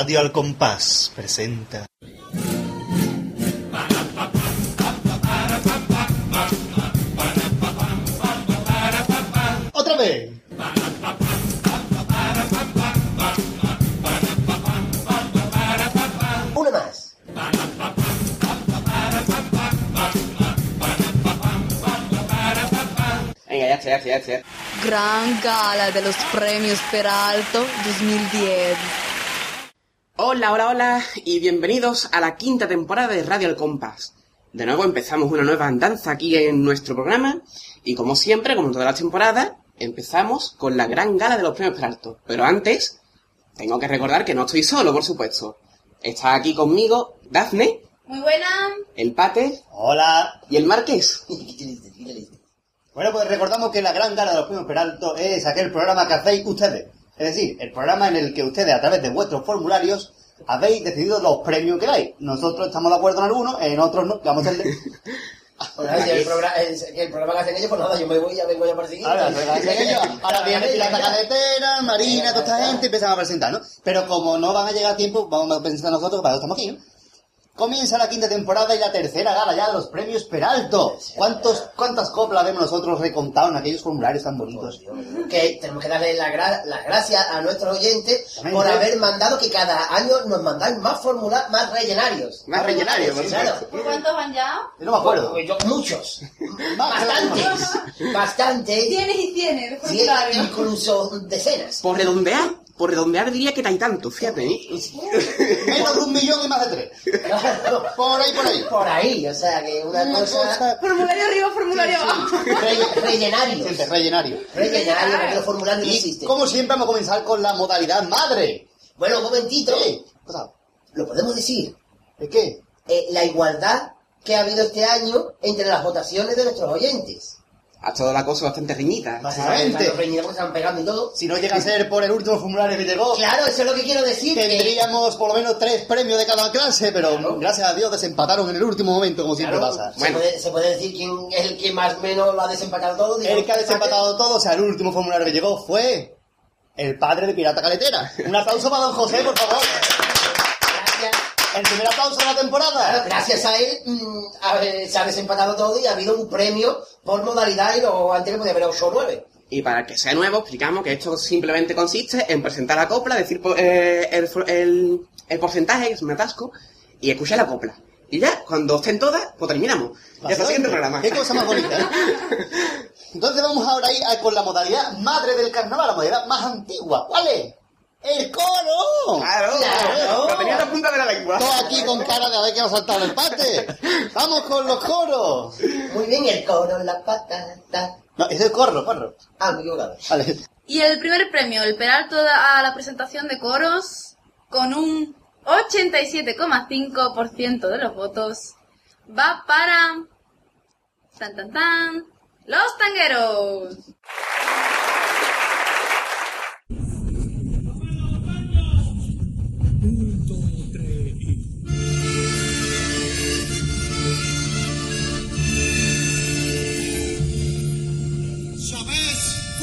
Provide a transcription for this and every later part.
Radio Al Compás presenta. ¡Otra vez! Una más. Venga, ya está, ya está, ya está. Gran gala de los premios Peralto 2010. Hola, hola, hola y bienvenidos a la quinta temporada de Radio El Compás. De nuevo empezamos una nueva andanza aquí en nuestro programa y como siempre, como en todas las temporadas, empezamos con la gran gala de los premios Peralto. Pero antes, tengo que recordar que no estoy solo, por supuesto. Está aquí conmigo Dafne, Muy buena. el Pate ¡Hola! y el Marqués. Bueno, pues recordamos que la gran gala de los premios Peralto es aquel programa que hacéis ustedes. Es decir, el programa en el que ustedes, a través de vuestros formularios, habéis decidido los premios que dais. Nosotros estamos de acuerdo en algunos, en otros no. Vamos a hacer... Bueno, si el, programa, el, el programa que hacen ellos, pues nada, yo me voy, ya vengo ya por el siguiente. Ahora, ahora viene Pirata Cadetera, Marina, toda esta gente, empiezan a presentar, ¿no? Pero como no van a llegar a tiempo, vamos a pensar nosotros, que para eso estamos aquí, ¿no? Comienza la quinta temporada y la tercera gala ya de los premios Peralto. ¿Cuántos, ¿Cuántas coplas vemos nosotros recontados en aquellos formularios tan bonitos? Que tenemos que darle las gra- las gracias a nuestros oyentes por haber mandado que cada año nos mandáis más formularios, más rellenarios. Más rellenarios, por claro. supuesto. ¿Por cuántos van ya? Yo no me acuerdo. Pues yo- muchos. Bastantes. Bastantes. Tienes y tienes formulario. incluso decenas. Por redondear, por redondear diría que no hay tanto, fíjate. ¿eh? Menos de un millón y más de tres. Por ahí, por ahí. Por ahí, o sea que una Una cosa... cosa... Formulario arriba, formulario abajo. Re- rellenarios. Gente, rellenario. Rellenarios, porque los formularios no Y existen. como siempre vamos a comenzar con la modalidad madre. Bueno, un momentito. ¿Qué? ¿Qué pasa? Lo podemos decir. ¿De qué? eh, la igualdad que ha habido este año entre las votaciones de nuestros oyentes. Ha estado la cosa bastante reñida. Básicamente. Reñidos se van pegando y todo. Si no llega a ser por el último formulario que llegó, Claro, eso es lo que quiero decir. que- tendríamos por lo menos tres premios de cada clase, pero gracias a Dios desempataron en el último momento, como siempre claro, pasa. Se, Bueno. puede, se puede decir quién es el que más o menos lo ha desempatado todo. El que ha desempatado todo, o sea, el último formulario que llegó fue el padre de Pirata Caletera. Un aplauso para don José, por favor. El primer aplauso de la claro, temporada. gracias a él mm, se ha desempatado todo y ha habido un premio por modalidad y lo antes que podía haber 8 o 9. Y para que sea nuevo, explicamos que esto simplemente consiste en presentar la copla, decir po- eh, el, el- el porcentaje, es un atasco, y escuchar la copla. Y ya, cuando estén todas, pues terminamos. Ya está el siguiente programa. Qué cosa más bonita. ¿eh? Entonces vamos ahora ahí a- con la modalidad madre del carnaval, la modalidad más antigua. ¿Cuál es? ¡El coro! Claro, Claro. lo tenía en la punta de la lengua. Todo aquí con cara de a ver que va a saltar el empate. Vamos con los coros. Muy bien, el coro, la patata. No, es el corro, corro. Ah, me he equivocado. Vale. Y el primer premio, el Peralto a la presentación de coros, con un 87,5% de los votos, va para... Tan, tan, tan... Los tangueros.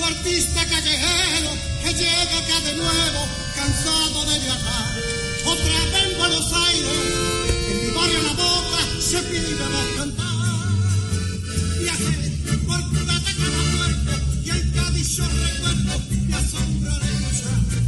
Artista callejero que llega acá de nuevo, cansado de viajar. Otra vez en Buenos Aires, en mi barrio La Boca, se pide a cantar. Viajé por plata cada puerto y el Cádiz yo recuerdo, me asombraré escuchar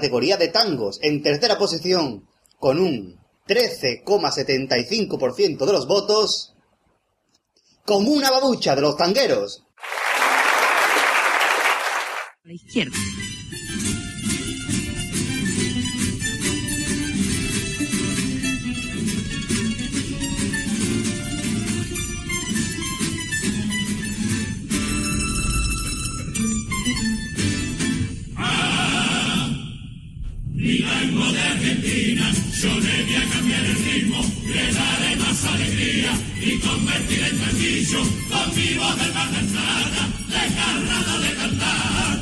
categoría de tangos en tercera posición con un 13,75% de los votos, como una babucha de los tangueros. La izquierda. Yo debía cambiar el ritmo, le daré más alegría y convertir en martillo con mi voz de entrada, desgarrada de cantar.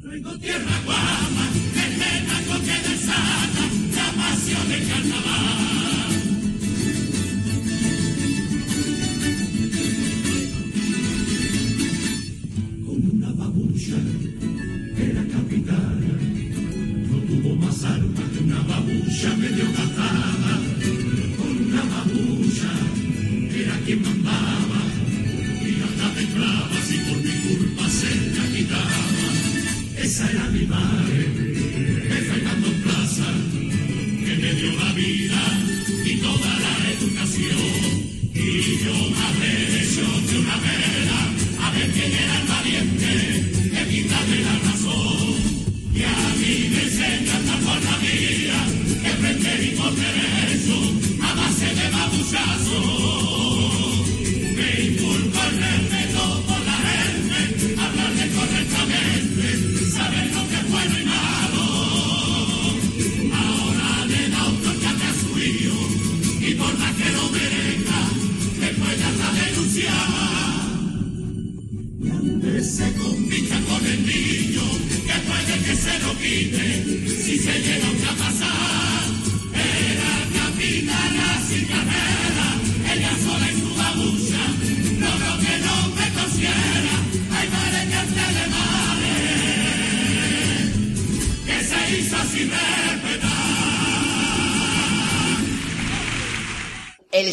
Traigo tierra guama, el con que desata la pasión del carnaval. Ya me medio cazada, con una mamulla, era quien mandaba, y hasta temblaba si por mi culpa se la quitaba. Esa era mi madre, de Fernando Plaza, que me dio la vida y toda la educación. Y yo madre de de una vela, a ver quién era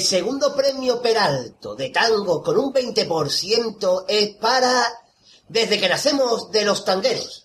segundo premio Peralto de tango con un 20% es para Desde que nacemos de los tangueros.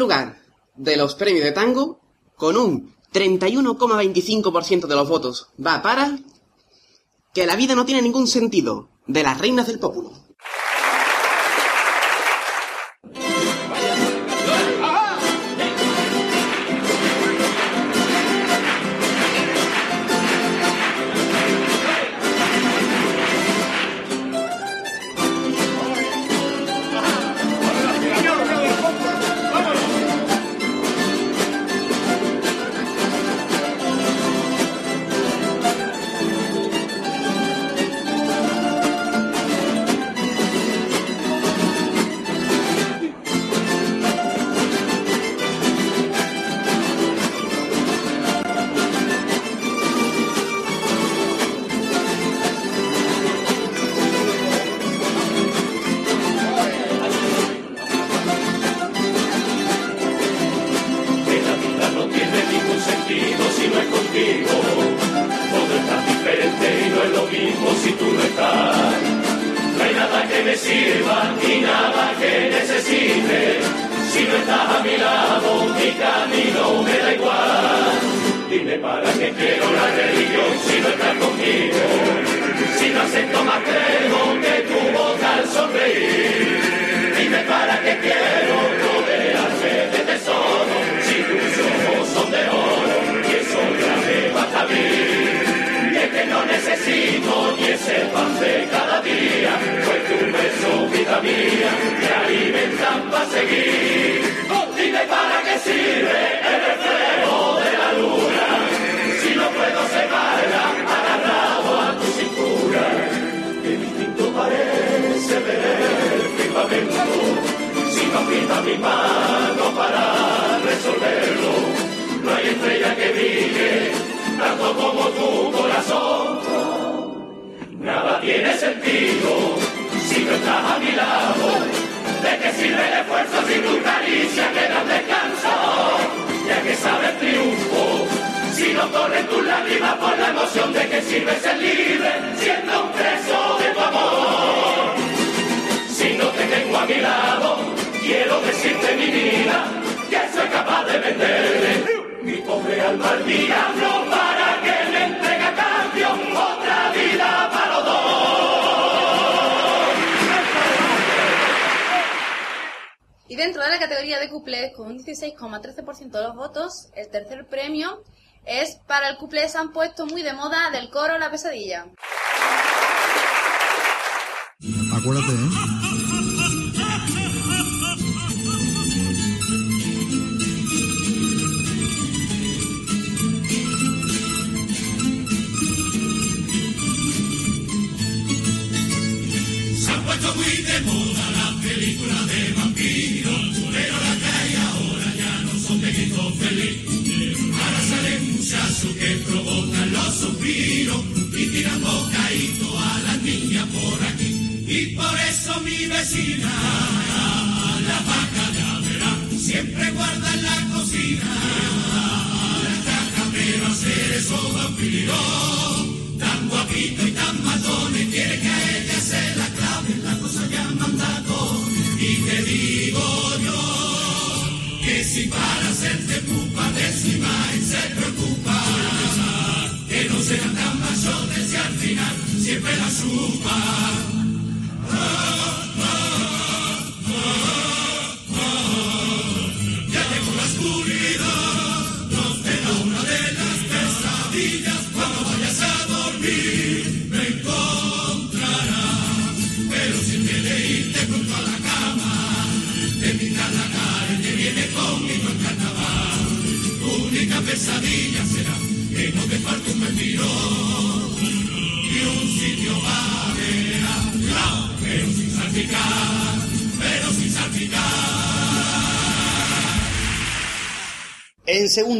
lugar de los premios de tango con un 31,25% de los votos. Va para que la vida no tiene ningún sentido de las reinas del pópulo. cuplés han puesto muy de moda del coro La Pesadilla. Acuérdate,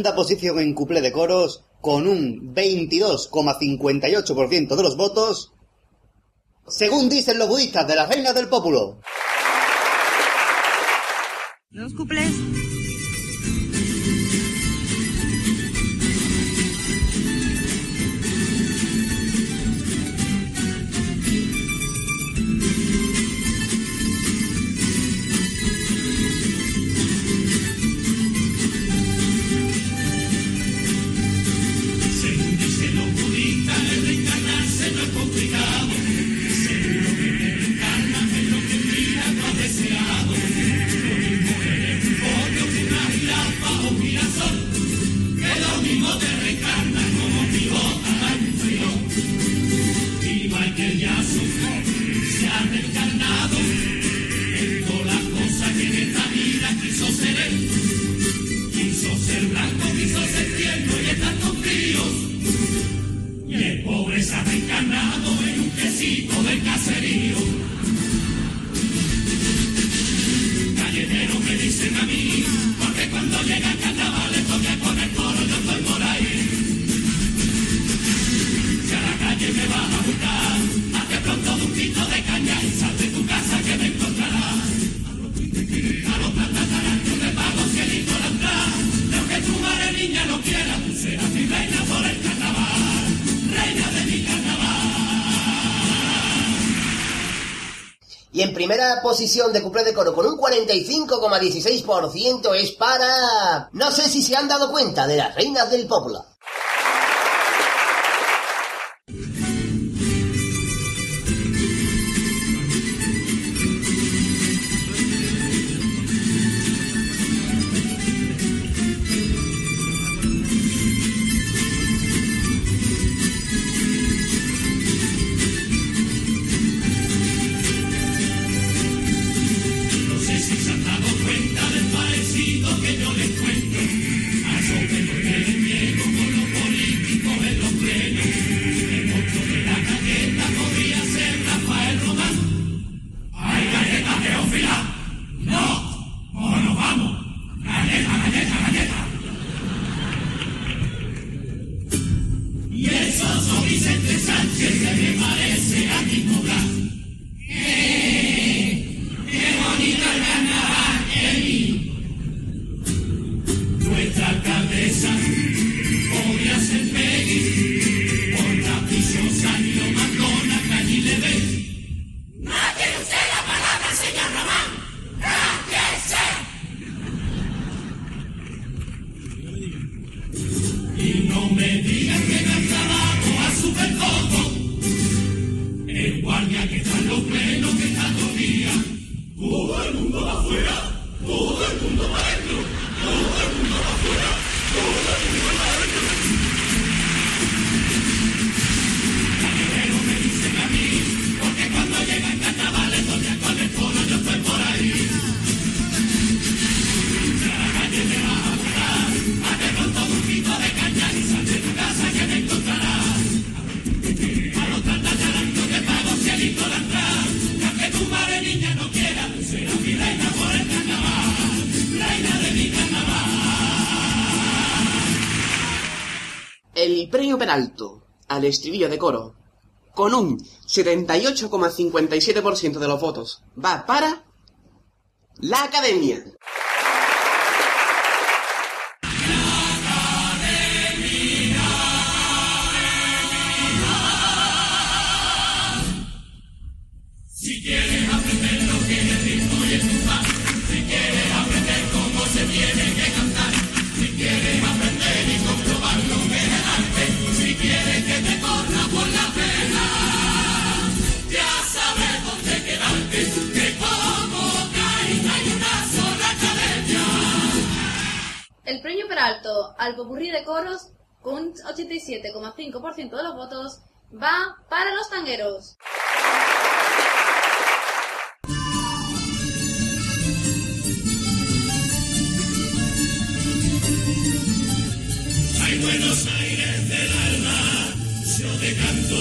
segunda posición en cuplé de coros con un 22,58% de los votos, según dicen los budistas de la Reina del pueblo. Los cuplés primera posición de Cuplé de Coro con un 45,16% es para... No sé si se han dado cuenta de las reinas del pop alto, al estribillo de coro, con un 78,57% de los votos, va para la academia. alto al popurrí de coros, con un 87,5% de los votos, va para los tangueros. Hay Buenos Aires del alma, yo te canto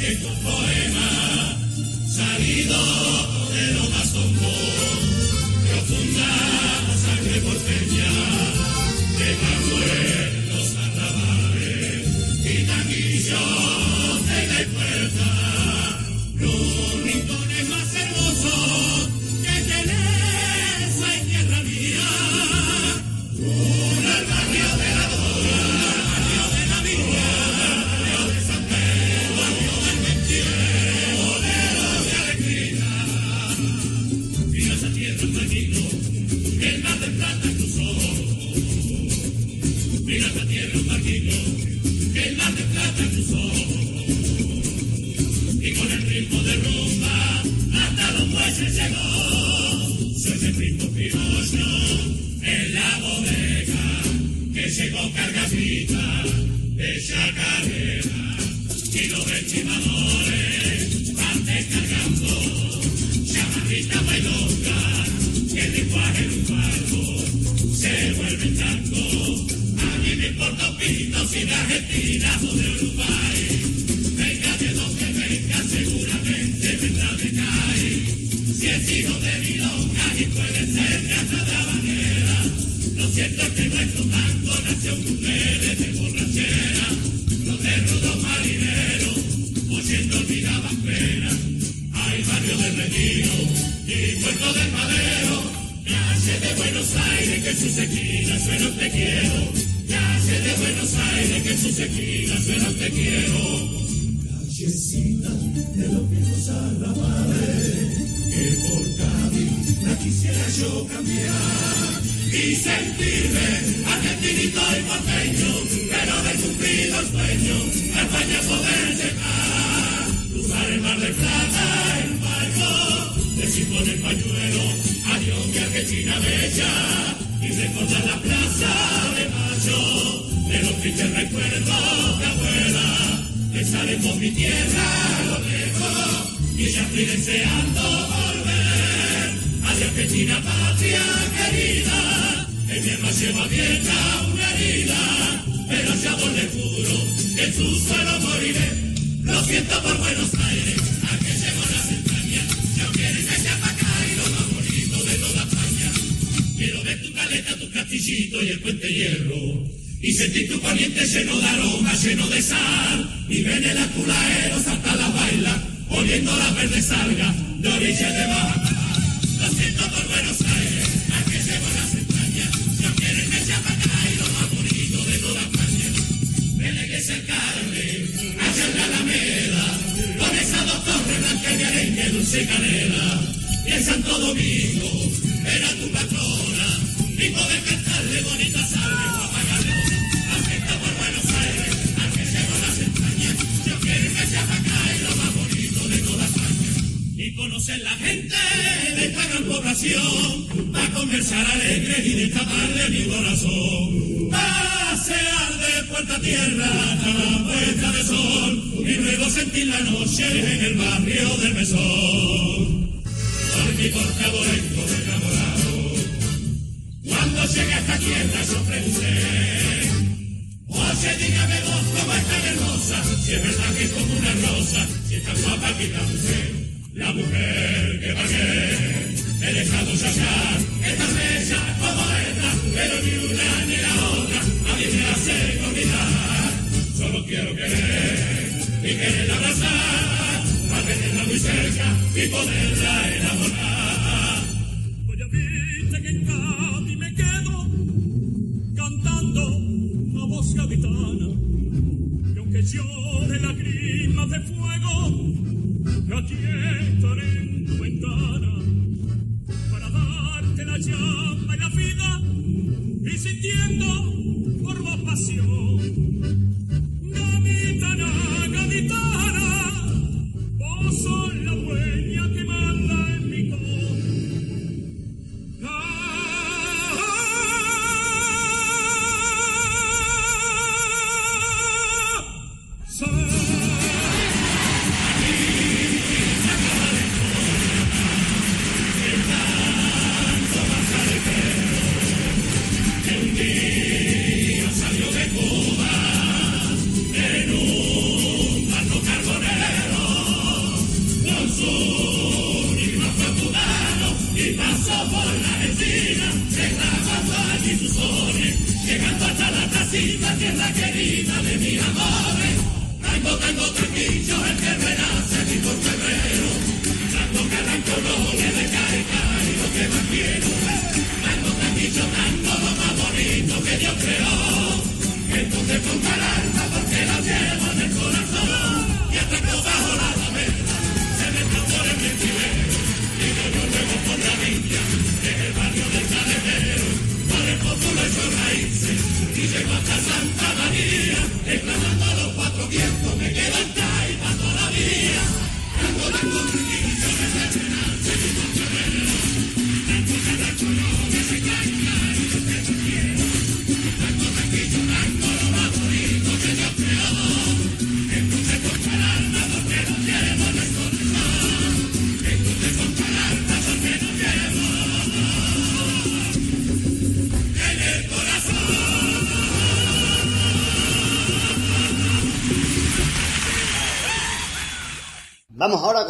estos poemas, salido de lo más común. Take my. en la bodega que llegó cargadita de chacarera y los estimadores van descargando chamarritas bailongas que el lenguaje en un barco se vuelve tango a mí me importa un pito si de Argentina o de Uruguay venga de donde venga seguramente vendrá de caer si es hijo de mi y puede ser casa banera. Lo cierto es que nuestro tango nació mujeres de borrachera, los de rudos marineros, oyendo olvidaban penas. Hay barrio del retiro y puerto de madero, calle de Buenos Aires que sus esquinas suenan te quiero. Calle de Buenos Aires que sus esquinas suenan te quiero. Callecita de los viejos arrabales el portátil la quisiera yo cambiar y sentirme argentinito y porteño, pero de cumplido el sueño, a España poder llegar. Cruzar el mar de plata en barco, decir con el pañuelo, adiós que Argentina bella, y recordar la plaza de mayo, de los tristes recuerdos de abuela, que salen con mi tierra a lo lejos y ya estoy deseando volver hacia Argentina, patria querida. En mi alma lleva abierta una herida, pero ya vos le juro que en tu suelo moriré. Lo siento por Buenos Aires, a que llevo las entrañas. Yo quiero que sea para acá y lo más bonito de toda España. Quiero ver tu caleta, tu castillito y el puente hierro y sentí tu pariente lleno de aroma, lleno de sal, y ven el aculaero hasta la baila, Oliendo la verde salga de orilla de mar. Lo siento por Buenos Aires, a que llevo las entrañas. No quieren me llama y lo más bonito de toda España. Tiene que ser carne, allá en la Alameda, con esas dos torres blancas de arenque, dulce canela. Y en Santo Domingo era tu patrona, y poder cantarle bonita salve, La gente de esta gran población va a conversar alegre y destaparle mi corazón. Pasear de puerta a tierra hasta la puerta de sol y luego sentir la noche en el barrio del mesón. Por mi cortabolenco enamorado, cuando llegue a esta tierra yo pregunté. Oye, dígame vos cómo es hermosa, si es verdad que es como una rosa, si es tan guapa que la mujer. La mujer que pasé, he dejado sacar, esta bella como esta, pero ni una ni la otra, a mí me hace convidar. Solo quiero querer y querer abrazar, a tenerla muy cerca y poderla enamorar.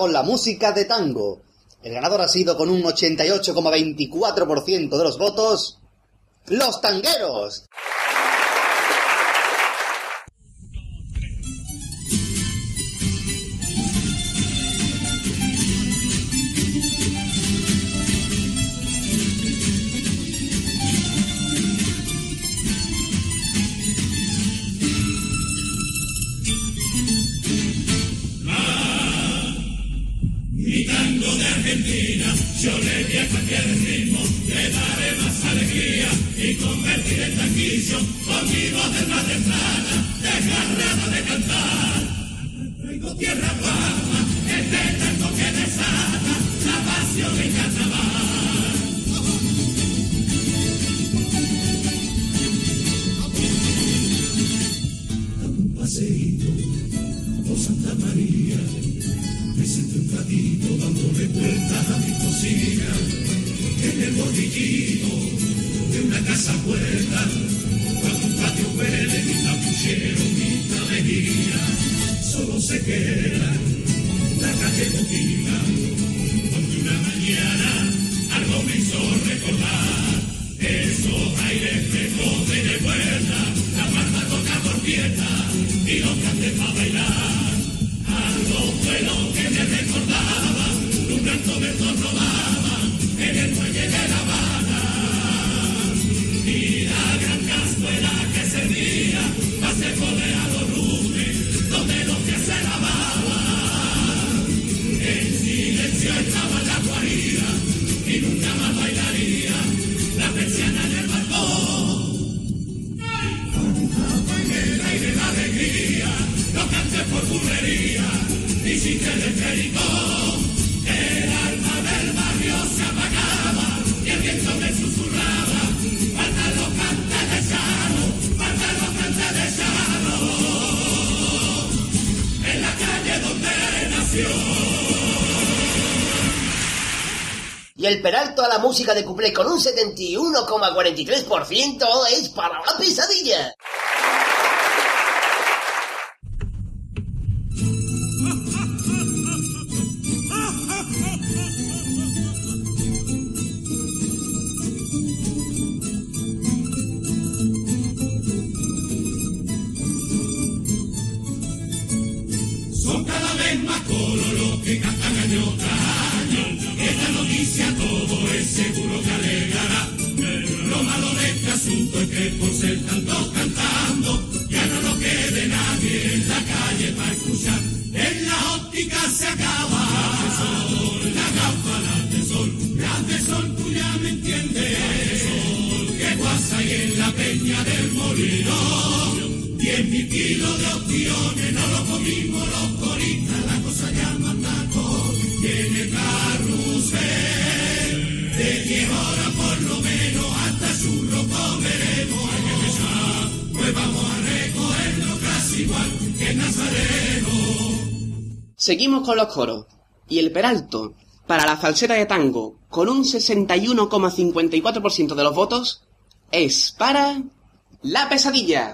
Con la música de tango. El ganador ha sido con un 88,24% de los votos. ¡Los tangueros! Y música de cuplé con un 71,43% es para la pesadilla. Seguimos con los coros. Y el peralto, para la falseta de tango, con un 61,54% de los votos, es para... La pesadilla.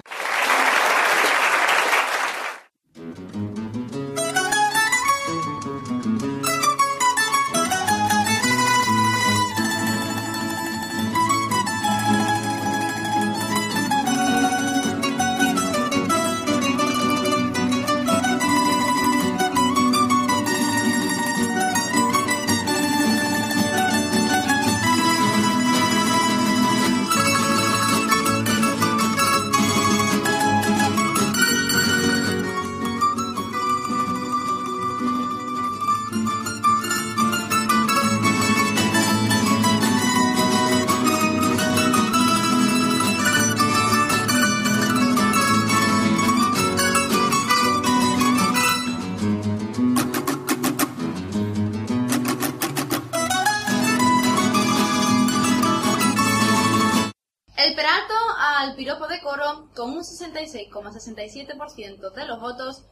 13,67% de los votos,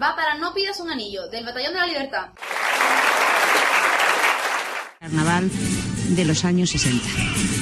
va para No pidas un anillo, del Batallón de la Libertad. Carnaval de los años 60.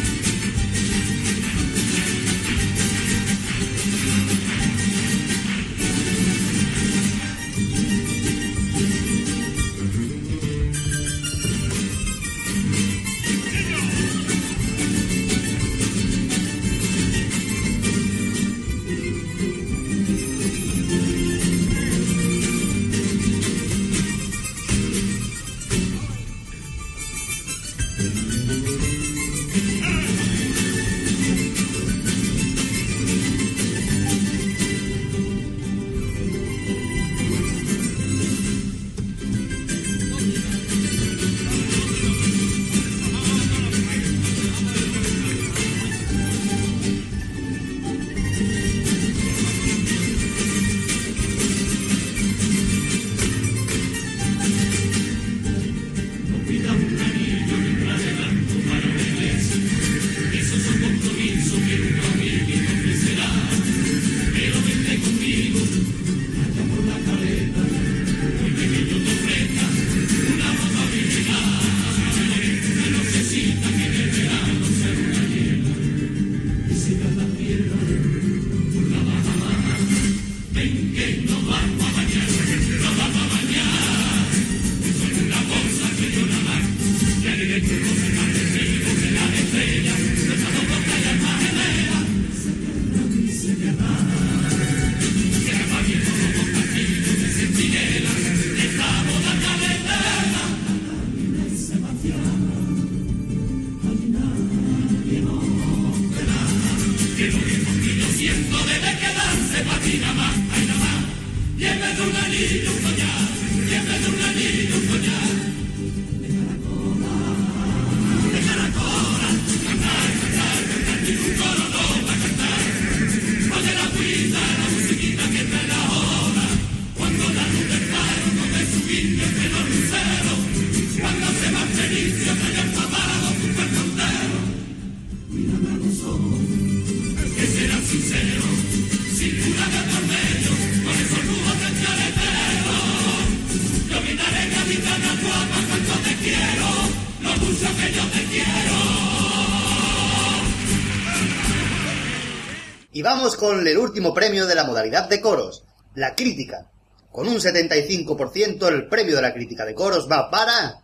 Con el último premio de la modalidad de coros, la crítica. Con un 75% el premio de la crítica de coros va para...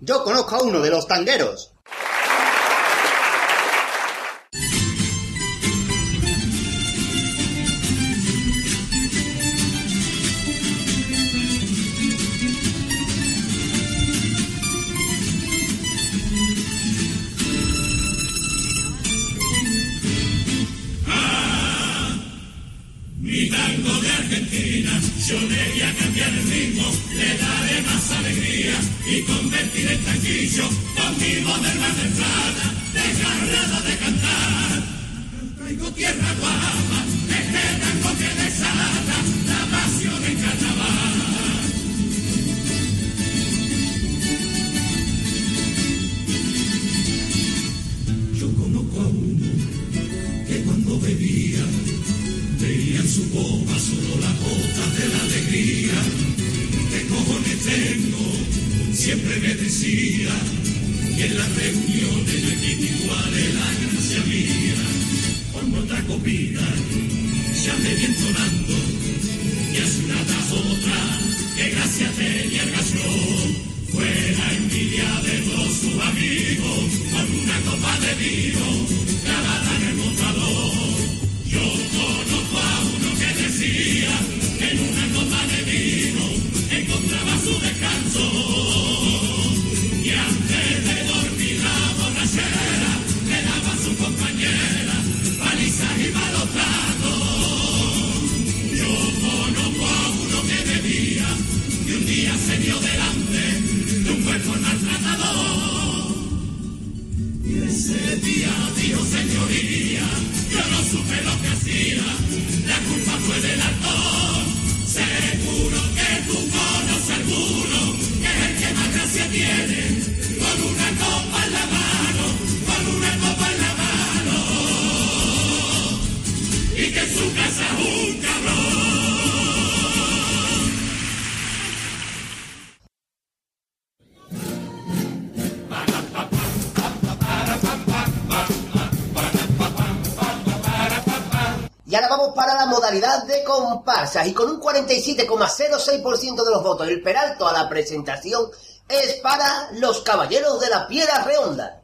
Yo conozco a uno de los tangueros. de comparsas y con un 47,06% de los votos, el peralto a la presentación es para los Caballeros de la Piedra Redonda.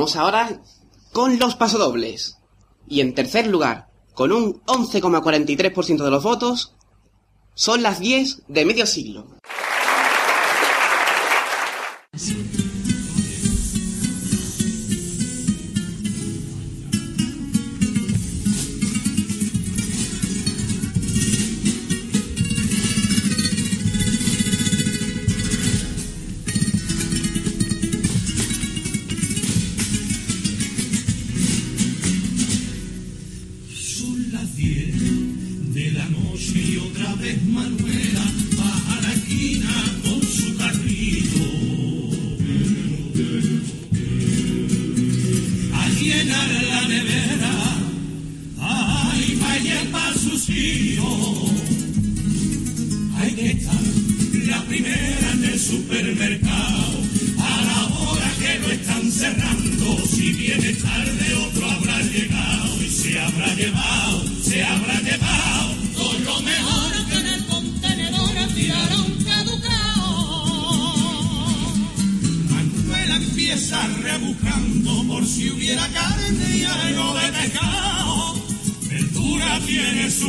Vamos ahora con los pasodobles. Y en tercer lugar, con un 11,43% de los votos, son las 10 de medio siglo. suspiro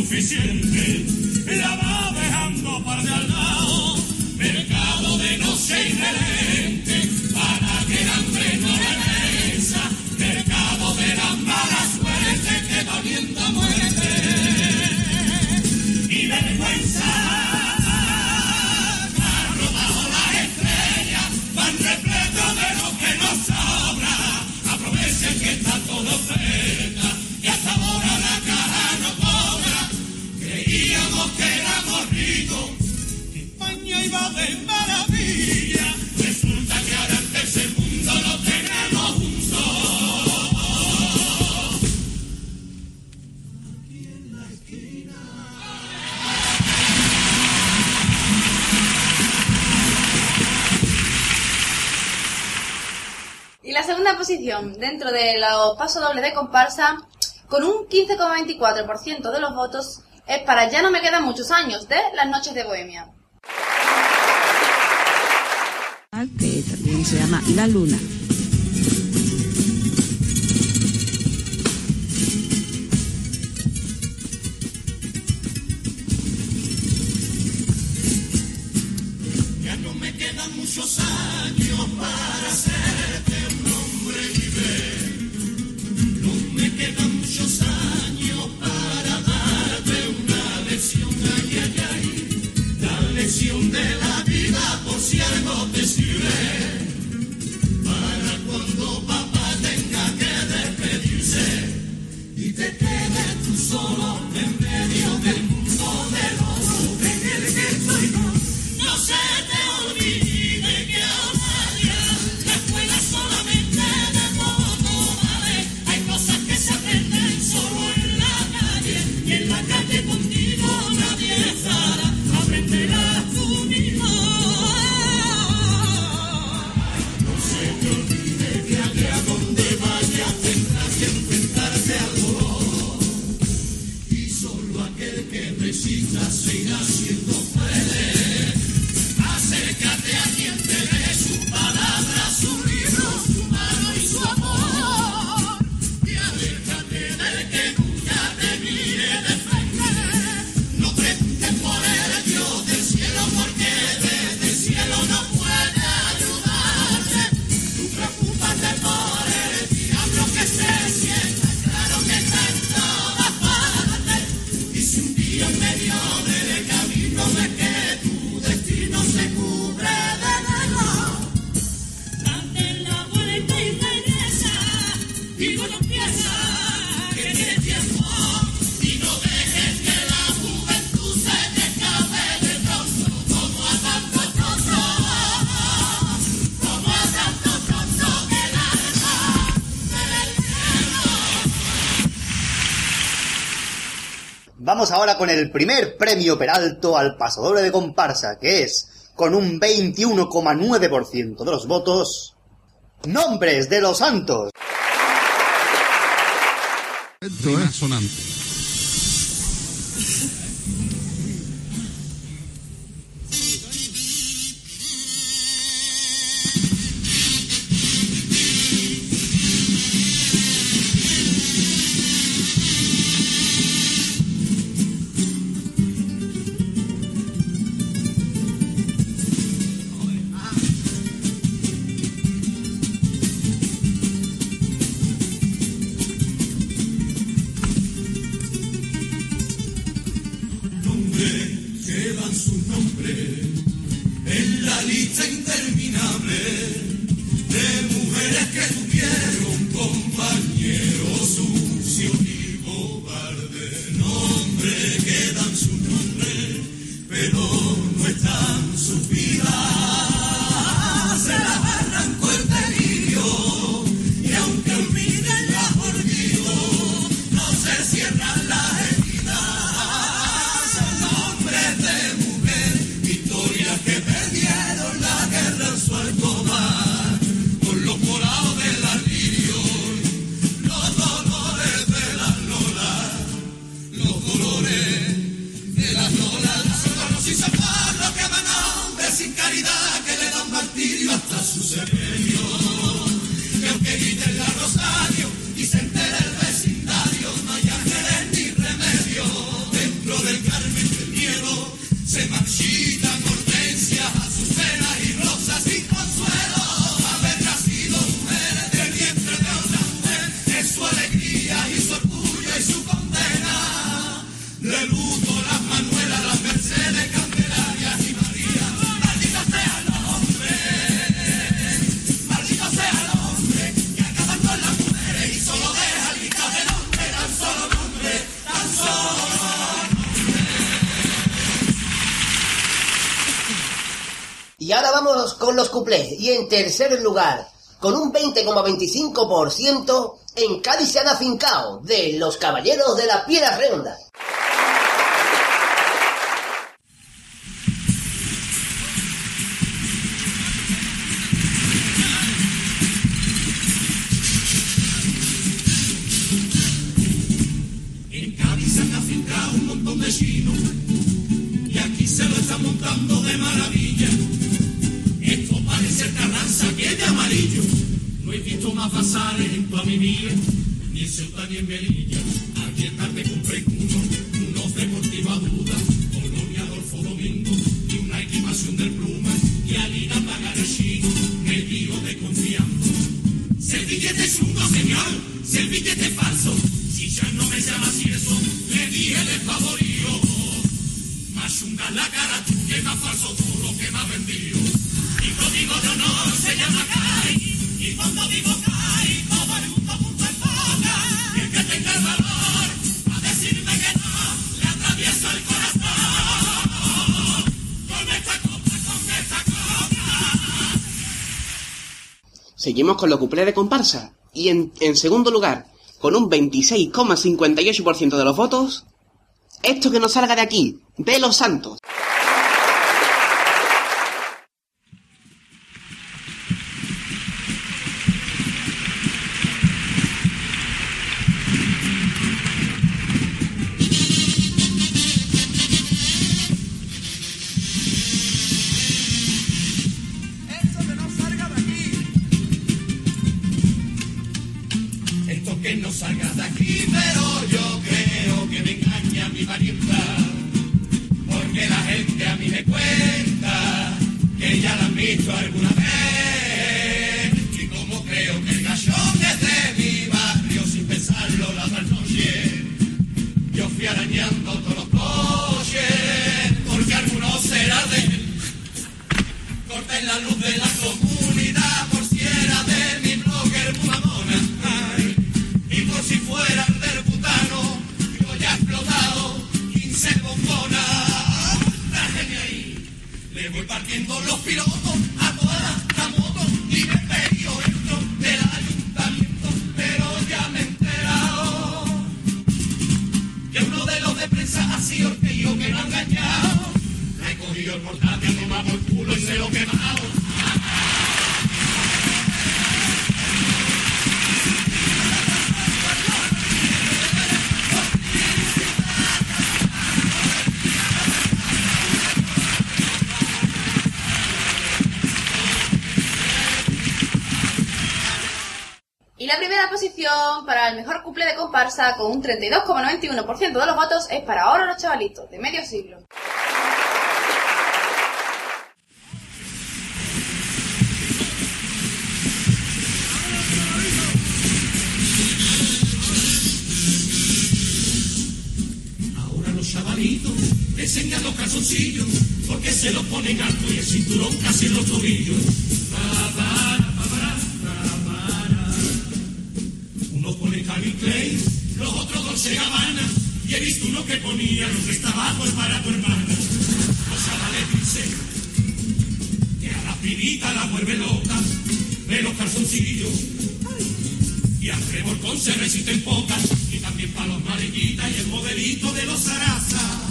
suficiente. Dentro de los pasos dobles de comparsa, con un 15,24% de los votos, es para Ya no me quedan muchos años de Las Noches de Bohemia. que también se llama La Luna. Ahora con el primer premio Peralto al pasador de comparsa, que es, con un 21,9% de los votos, Nombres de los Santos. Cuplés. Y en tercer lugar, con un 20,25% en Cádiz se han afincado de los Caballeros de la Piedra Redonda. Seguimos con los cuplés de comparsa. Y en, en segundo lugar, con un 26,58% de los votos, esto que nos salga de aquí, de los santos. Visto alguna vez. Y como creo que el gallón es de mi barrio, sin pensarlo la noche, yo fui arañando todos los coches, porque algunos será de él. Corten la luz de la comunidad por si era de mi blogger Mamona. Ay, y por si fuera del putano, yo ya he explotado 15 bombonas. Déjeme ahí, le voy partiendo los pilotos con un 32,91% de los votos es para ahora los chavalitos, de medio siglo. Ahora los chavalitos enseñan los calzoncillos porque se los ponen alto y el cinturón casi los tobillos. Y he visto uno que ponía lo que está abajo es para tu hermana. Los chavales dicen que a la pibita la vuelve loca, ve los calzoncillos y al revolcón se resisten pocas y también para los mariquitas y el modelito de los zaraza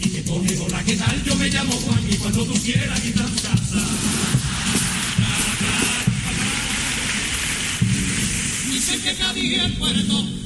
y que pone hola qué tal yo me llamo Juan y cuando tú quieras ir a tu casa que Cádiz y el puerto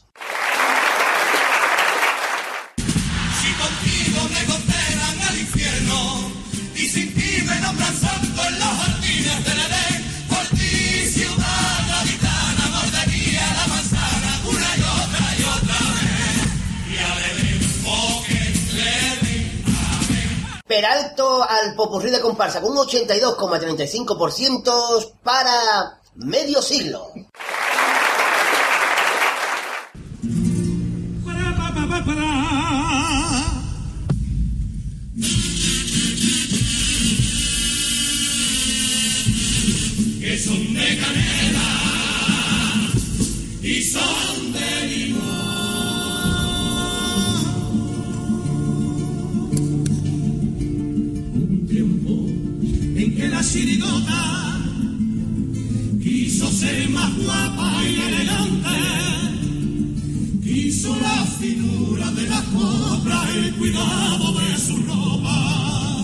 Peralto al popurrí de comparsa con un 82,35% para medio siglo. quiso ser más guapa y elegante, quiso la finura de la cobra y el cuidado de su ropa.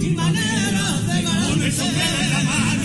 Y manera de ganar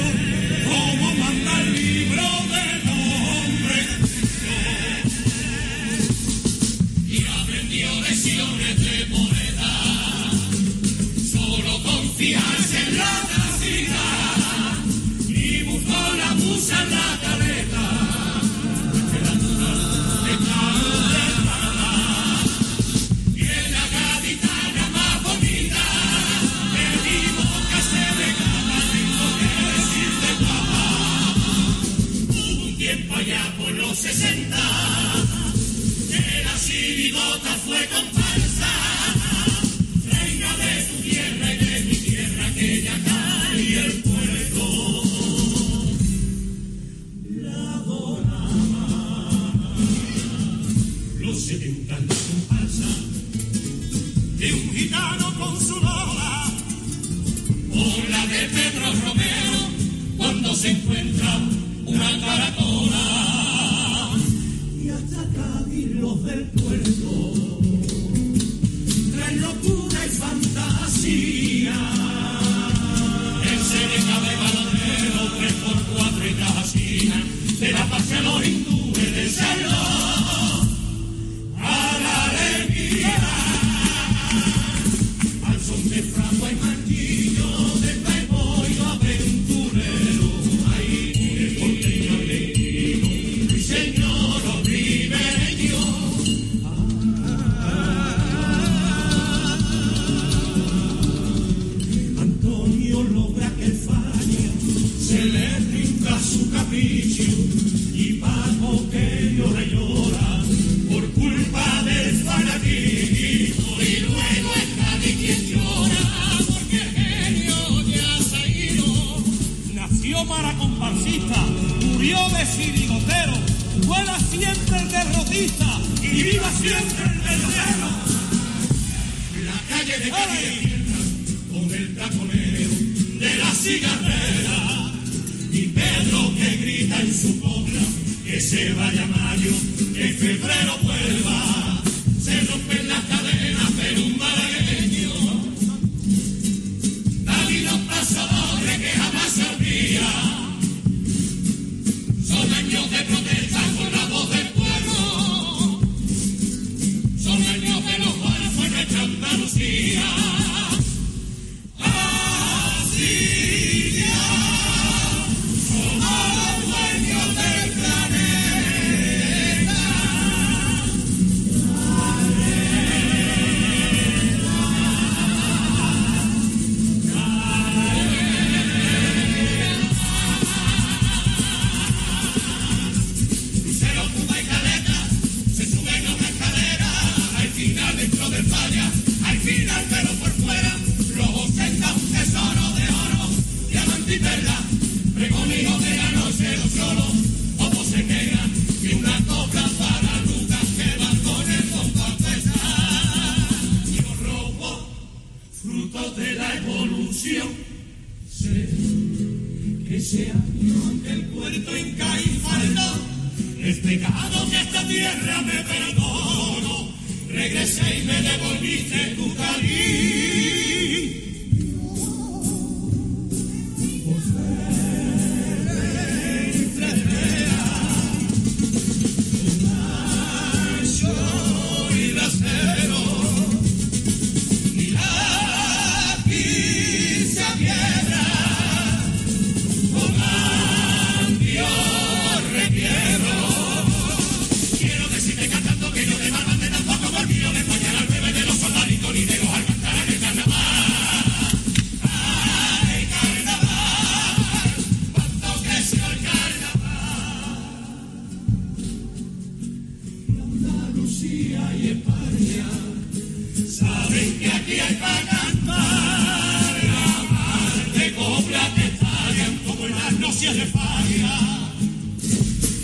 calle Fania,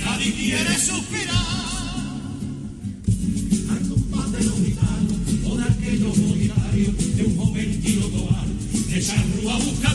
nadie quiere suspirar. Al combate de los gitanos, por aquellos solitarios, de un joven tiro toal, de charrúa busca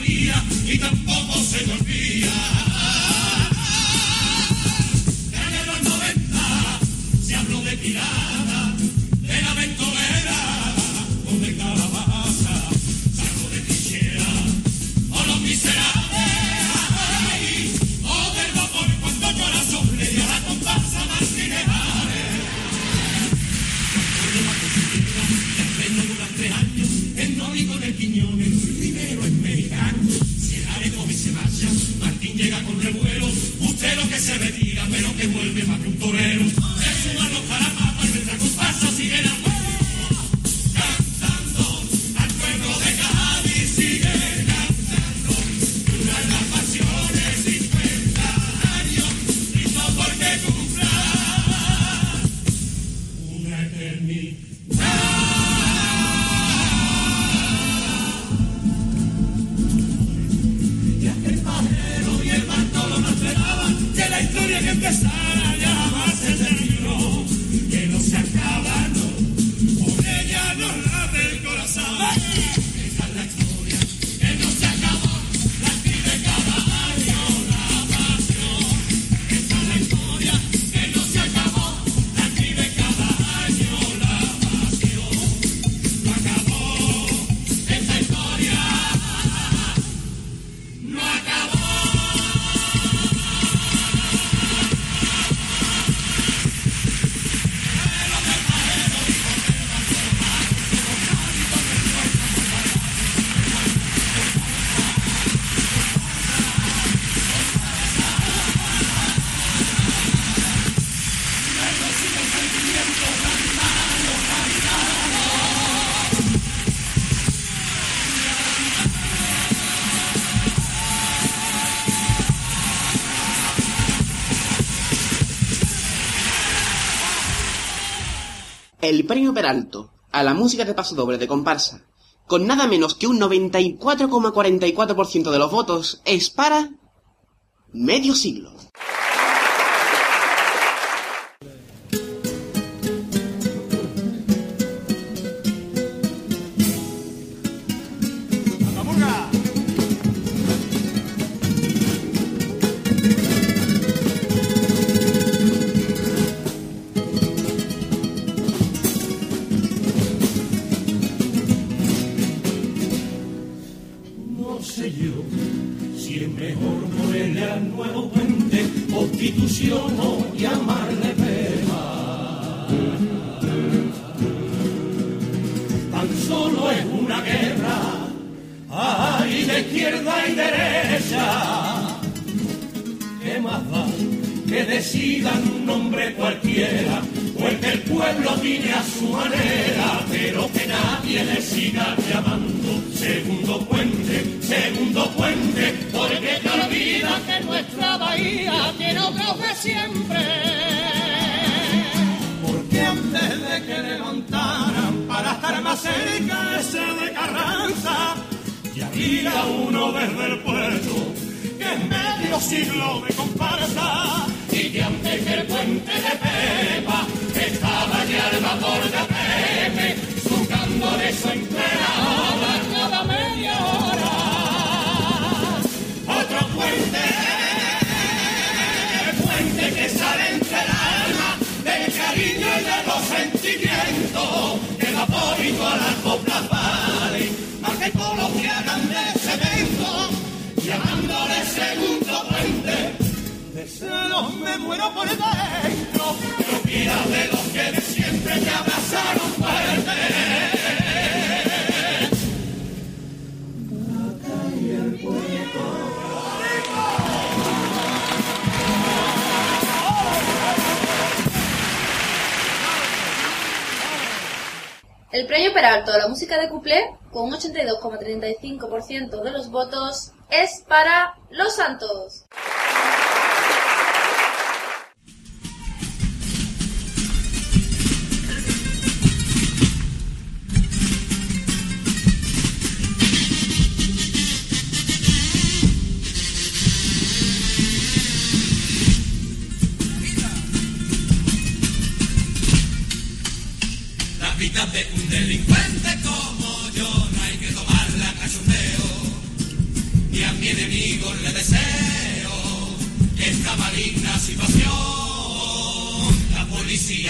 el premio Peralto a la música de pasodoble de comparsa, con nada menos que un 94,44% de los votos, es para medio siglo. muero por dentro. No quieras de los que de siempre te abrazaron fuerte. Plata y el puerto. El premio Peralto a la música de Cuplé, con un 82,35% de los votos, es para Los Santos.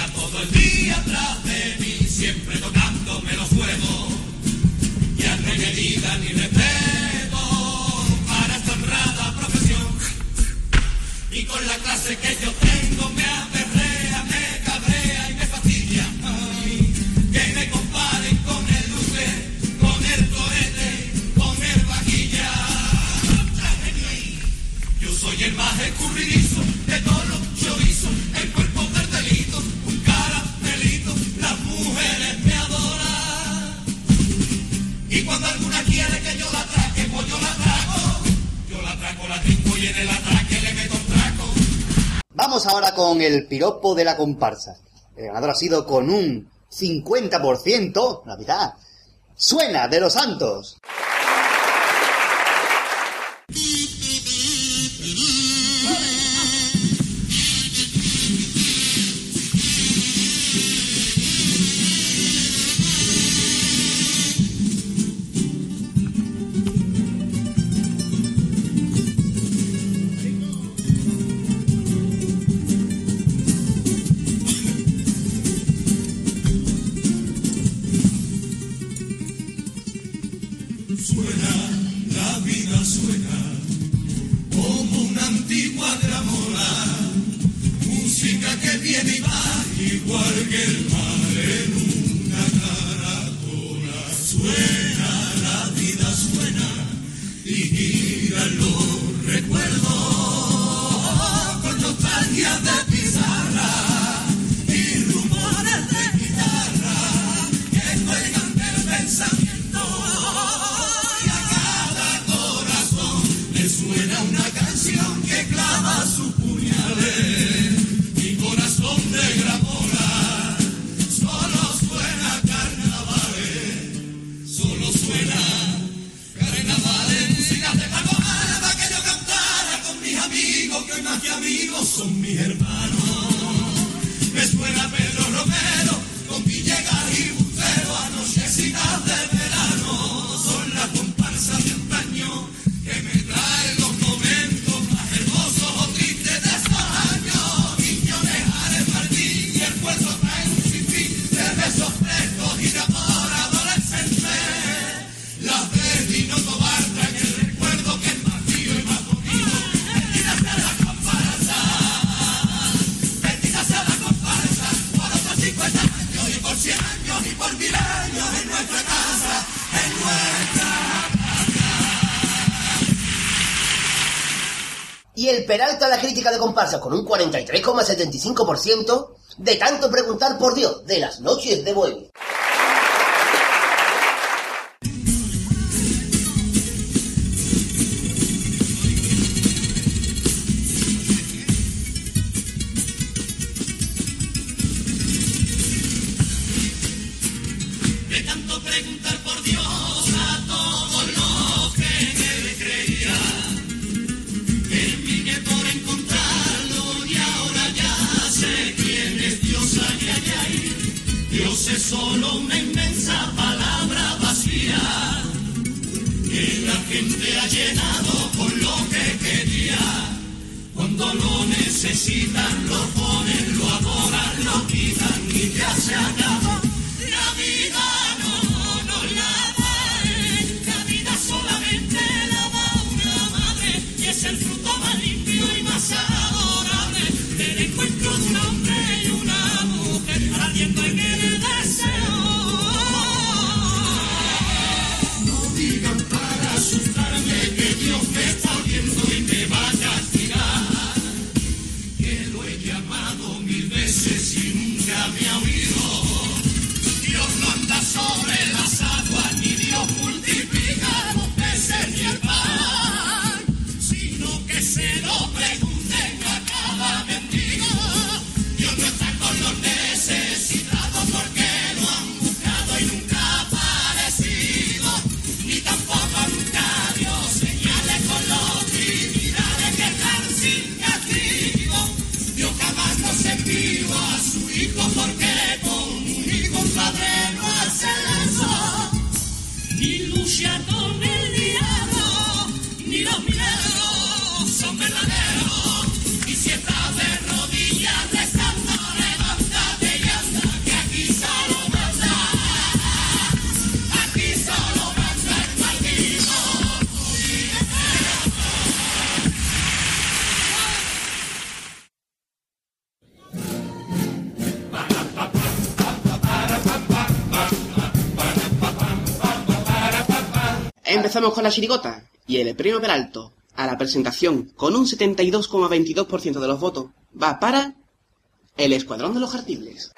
Apple, but el piropo de la comparsa. El ganador ha sido con un 50%, la mitad. Suena de los santos. y el Peralta a la crítica de comparsa con un 43,75% de tanto preguntar por Dios de las noches de Bohemia. Empezamos con la chirigota y el premio Peralto a la presentación con un 72,22% de los votos va para el Escuadrón de los Jartibles.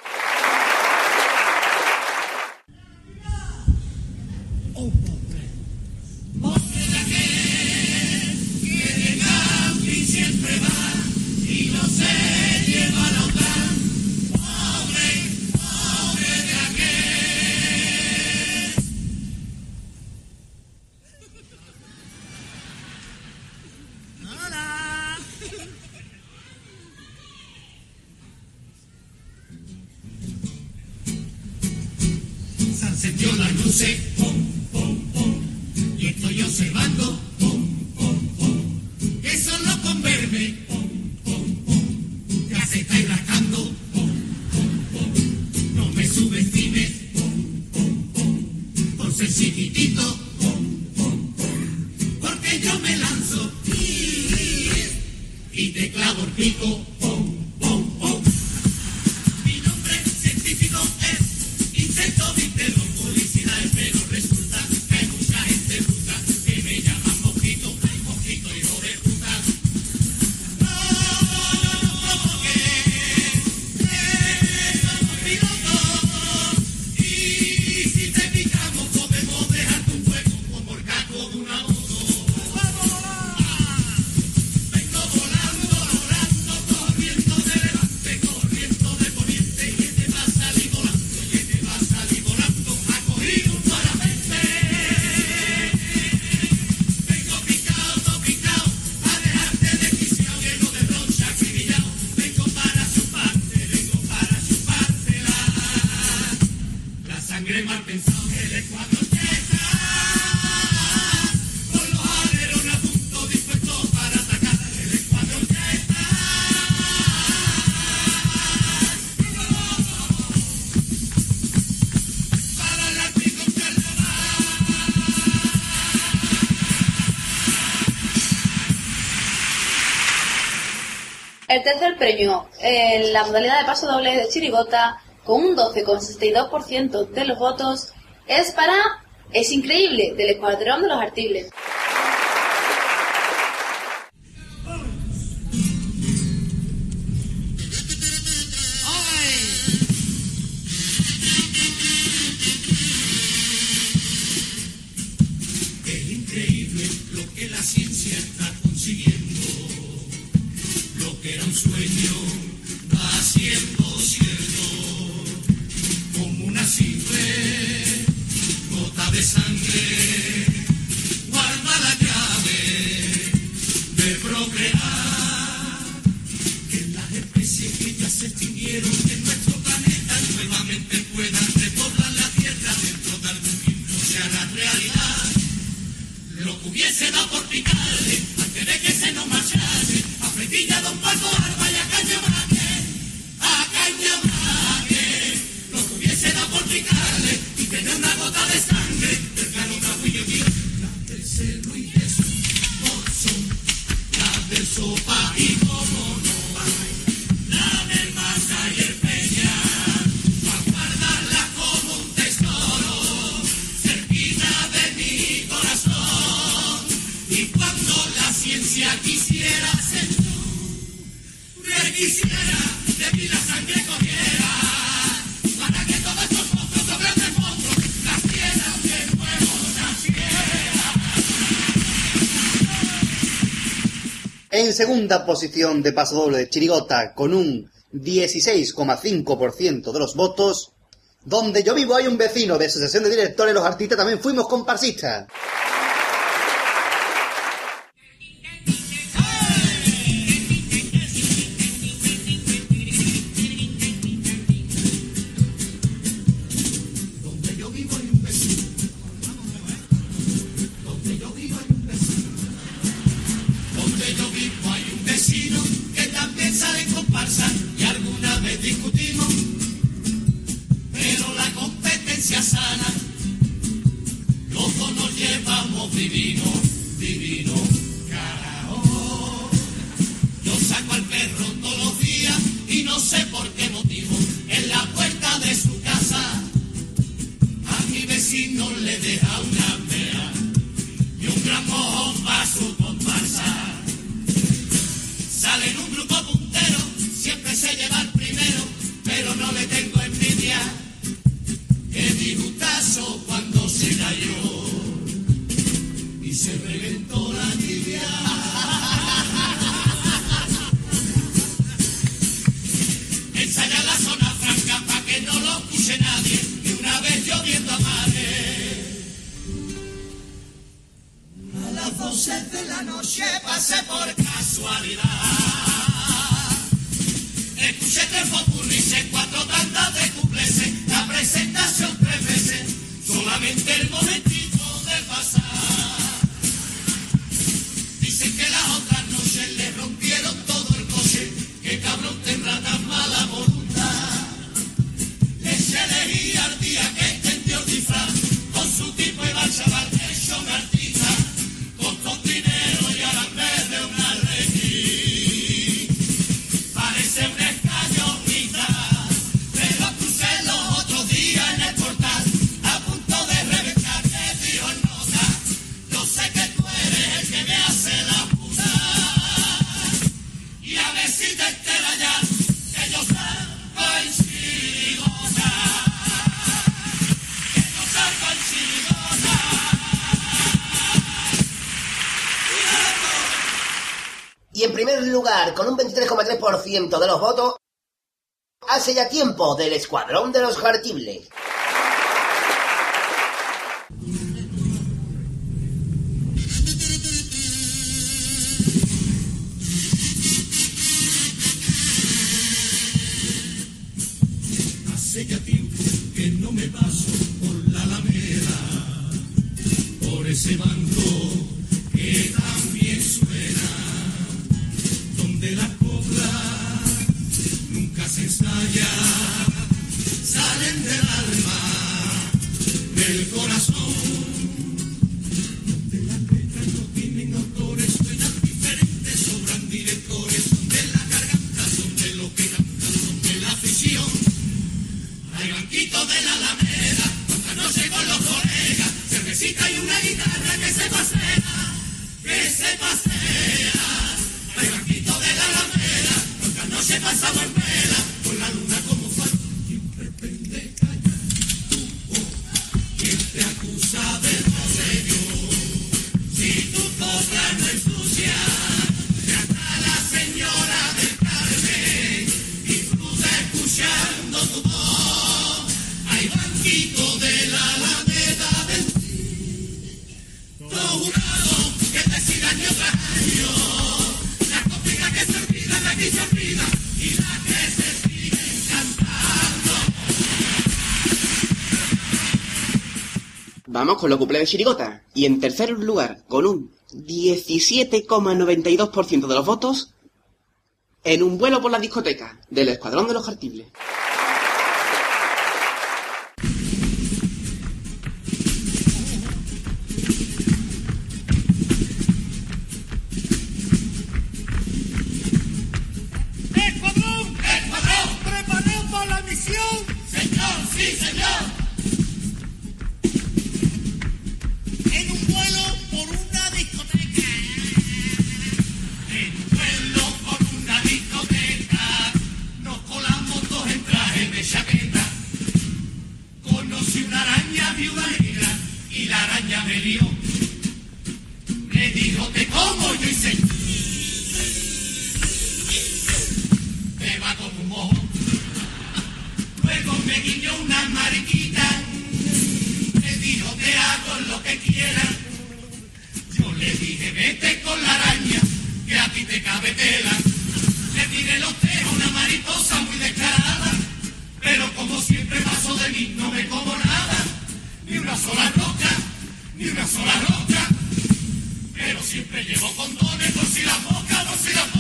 test del premio en la modalidad de paso doble de Chirigota, con un 12,62% de los votos, es para Es Increíble, del Escuadrón de los Artibles. segunda posición de paso doble de Chirigota con un 16,5% de los votos. Donde yo vivo hay un vecino de asociación de directores, los artistas también fuimos comparsistas. por casualidad. por ciento de los votos hace ya tiempo del Escuadrón de los Jartibles. vamos con los cuplés de chirigota. Y en tercer lugar, con un 17,92% de los votos, en un vuelo por la discoteca del Escuadrón de los Jartibles. sola roca, ni una sola roca, pero siempre llevo condones por si la boca, por si la boca.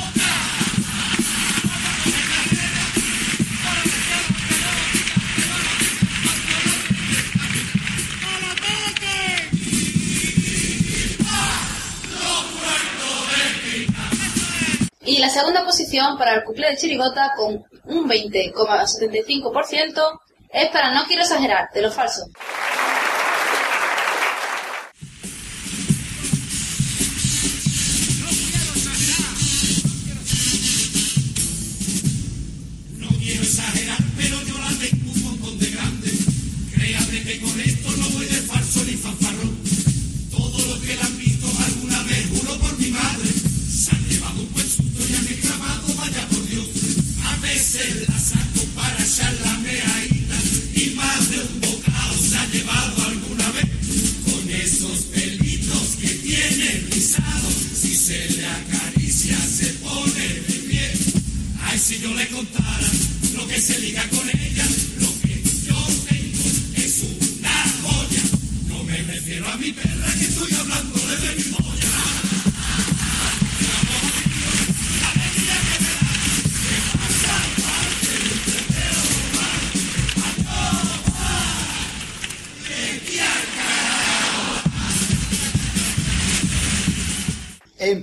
Y la segunda posición para el cuplé de Chirigota con un 20,75% es para No Quiero Exagerar, de los falsos.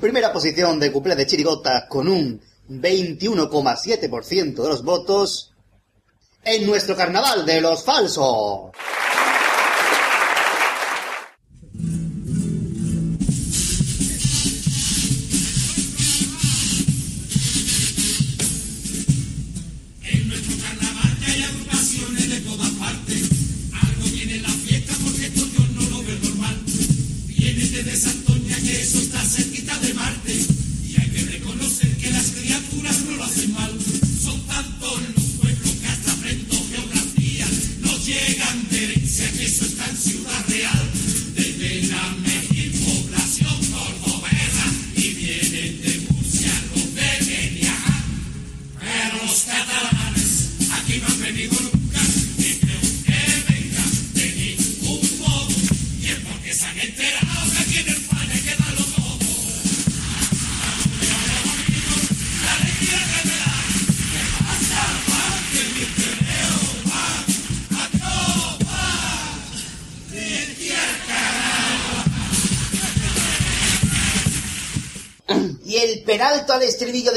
Primera posición de cuplé de Chirigota con un 21,7% de los votos en nuestro carnaval de los falsos.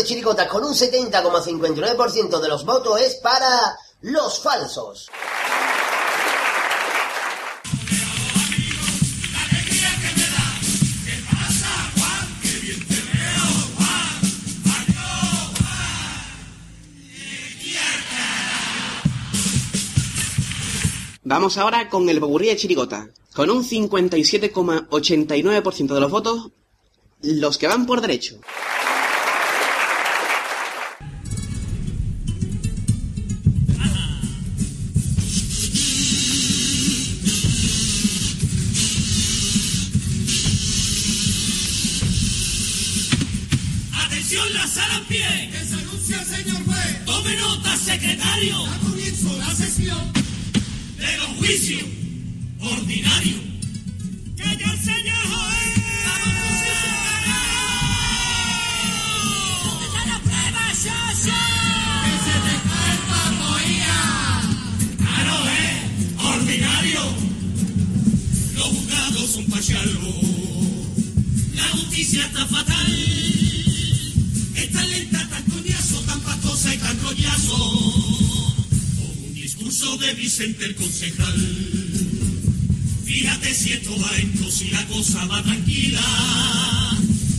Chiricotas con un 70,59% de los votos es para los falsos. Vamos ahora con el Boburrí de Chirigota. Con un 57,89% de los votos, los que van por derecho. diario. Comienzo la sesión de los juicios ordinarios. Que ya el señor Joel. Vamos a la prueba social. Que se te cae el papoía. Claro, es ordinario. Los juzgados son pachalos. La justicia está fatal. Tan lenta, tan coñazo, tan pastosa y tan rollazo discurso de Vicente el concejal. Fíjate si esto va en si la cosa va tranquila.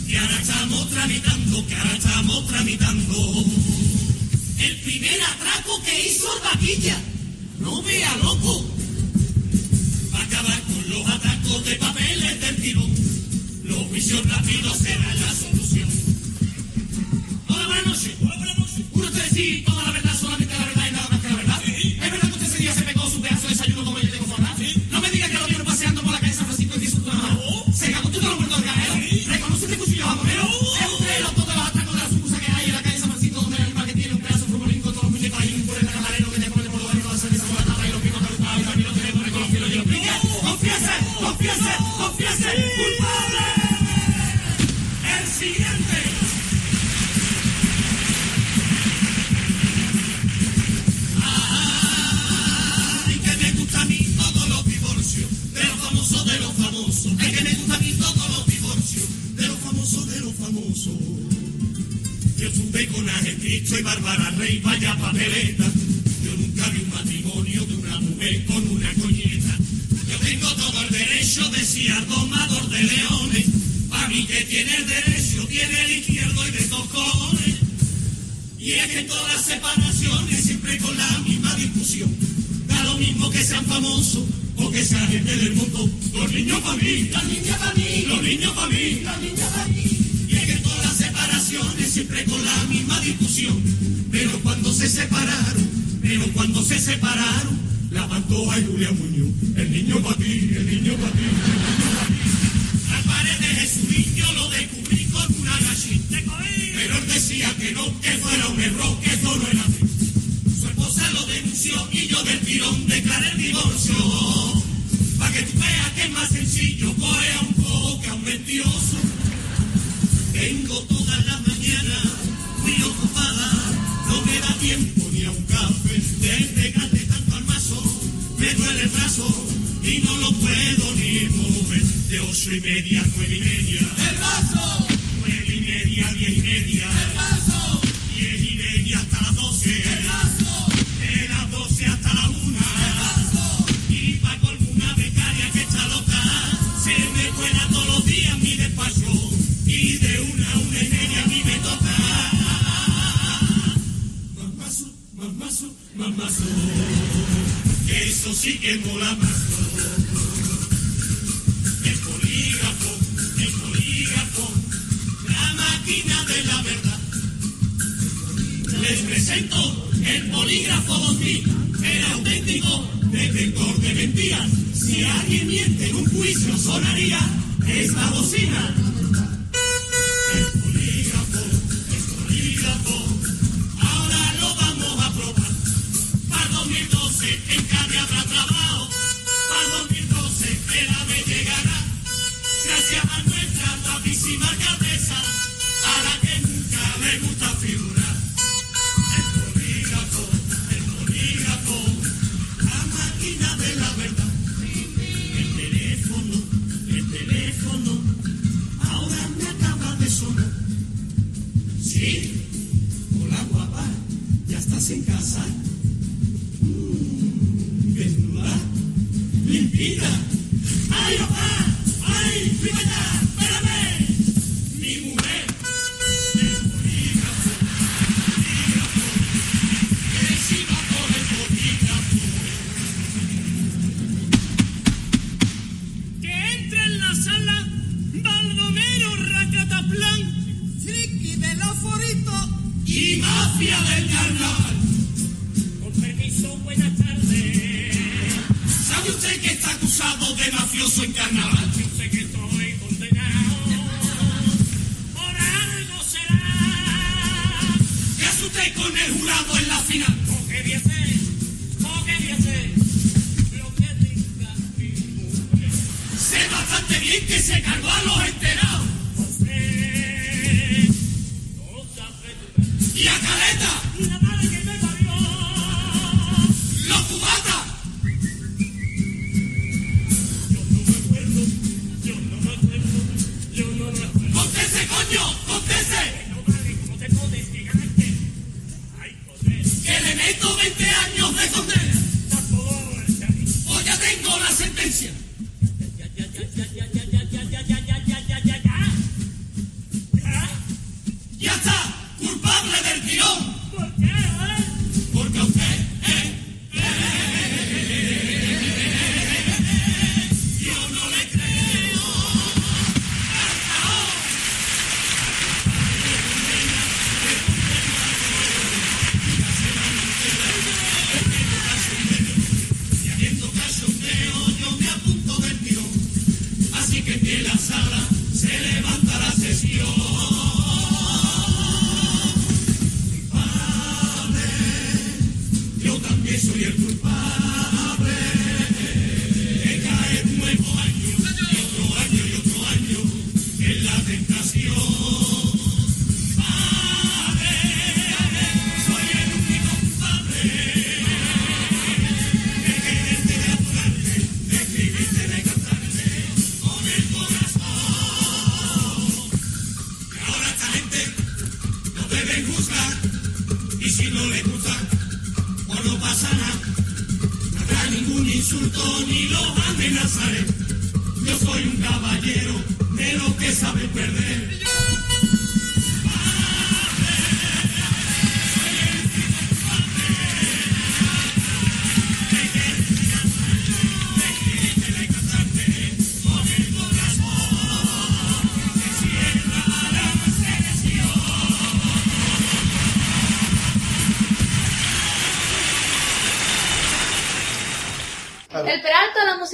Que ahora estamos tramitando, que ahora estamos tramitando. El primer atraco que hizo el vaquilla. No vea loco. Va a acabar con los atracos de papeles del tirón. Los juicios rápidos será la solución. Hola, buenas noches. Hola, buenas noches. Uno, tres y... Soy Bárbara Rey, vaya papeleta. Yo nunca vi un matrimonio de una mujer con una coñeta. Yo tengo todo el derecho, decía el domador de leones. Para mí que tiene el derecho, tiene el izquierdo y de cojones. Y es que todas las separaciones siempre con la misma discusión. Da lo mismo que sean famosos o que sean gente del mundo. Los niños para mí, los niños para mí, los niños para mí, los niños para mí siempre con la misma discusión. Pero cuando se separaron, pero cuando se separaron, la Pantoja y Julia Muñoz, el niño Matías. ocho y media,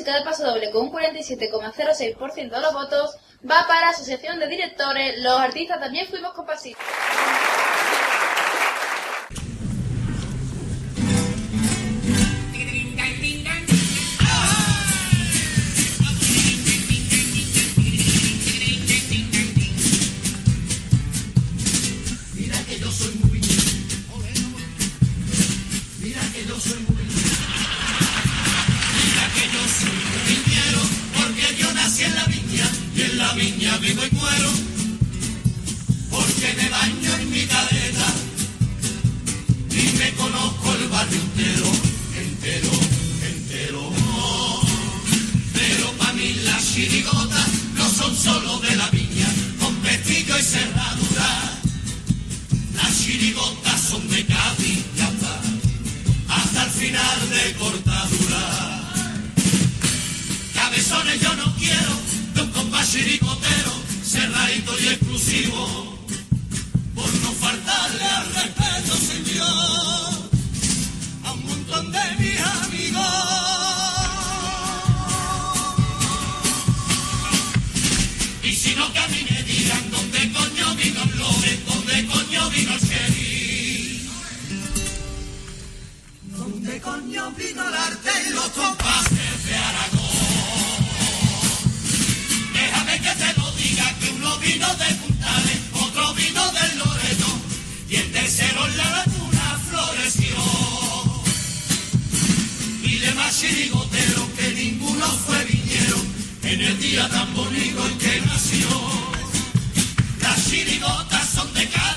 música de Paso Doble con un 47,06% de los votos va para Asociación de Directores. Los artistas también fuimos Yo vino hablar de los compases de Aragón. Déjame que te lo diga que uno vino de juntades, otro vino del Loredo, y el tercero en la laguna floreció. Mire más chirigotero que ninguno fue vinieron en el día tan bonito en que nació. Las chiribotas son de cal.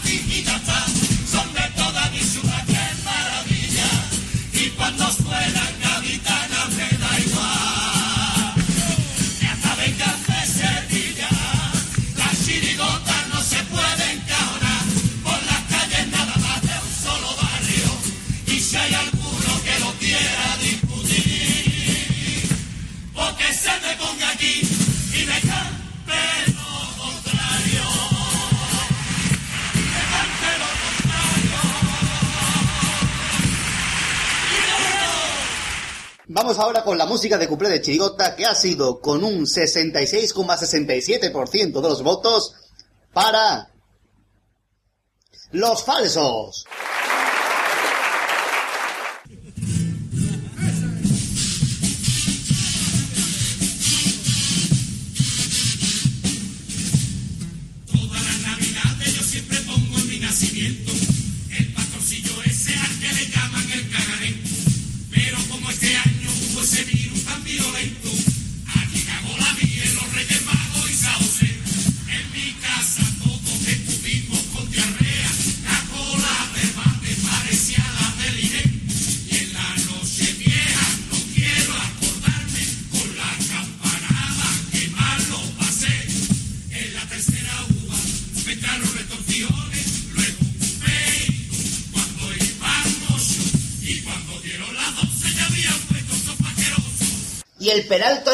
Ahora con la música de Cuplé de Chirigota, que ha sido con un 66,67% de los votos para los falsos.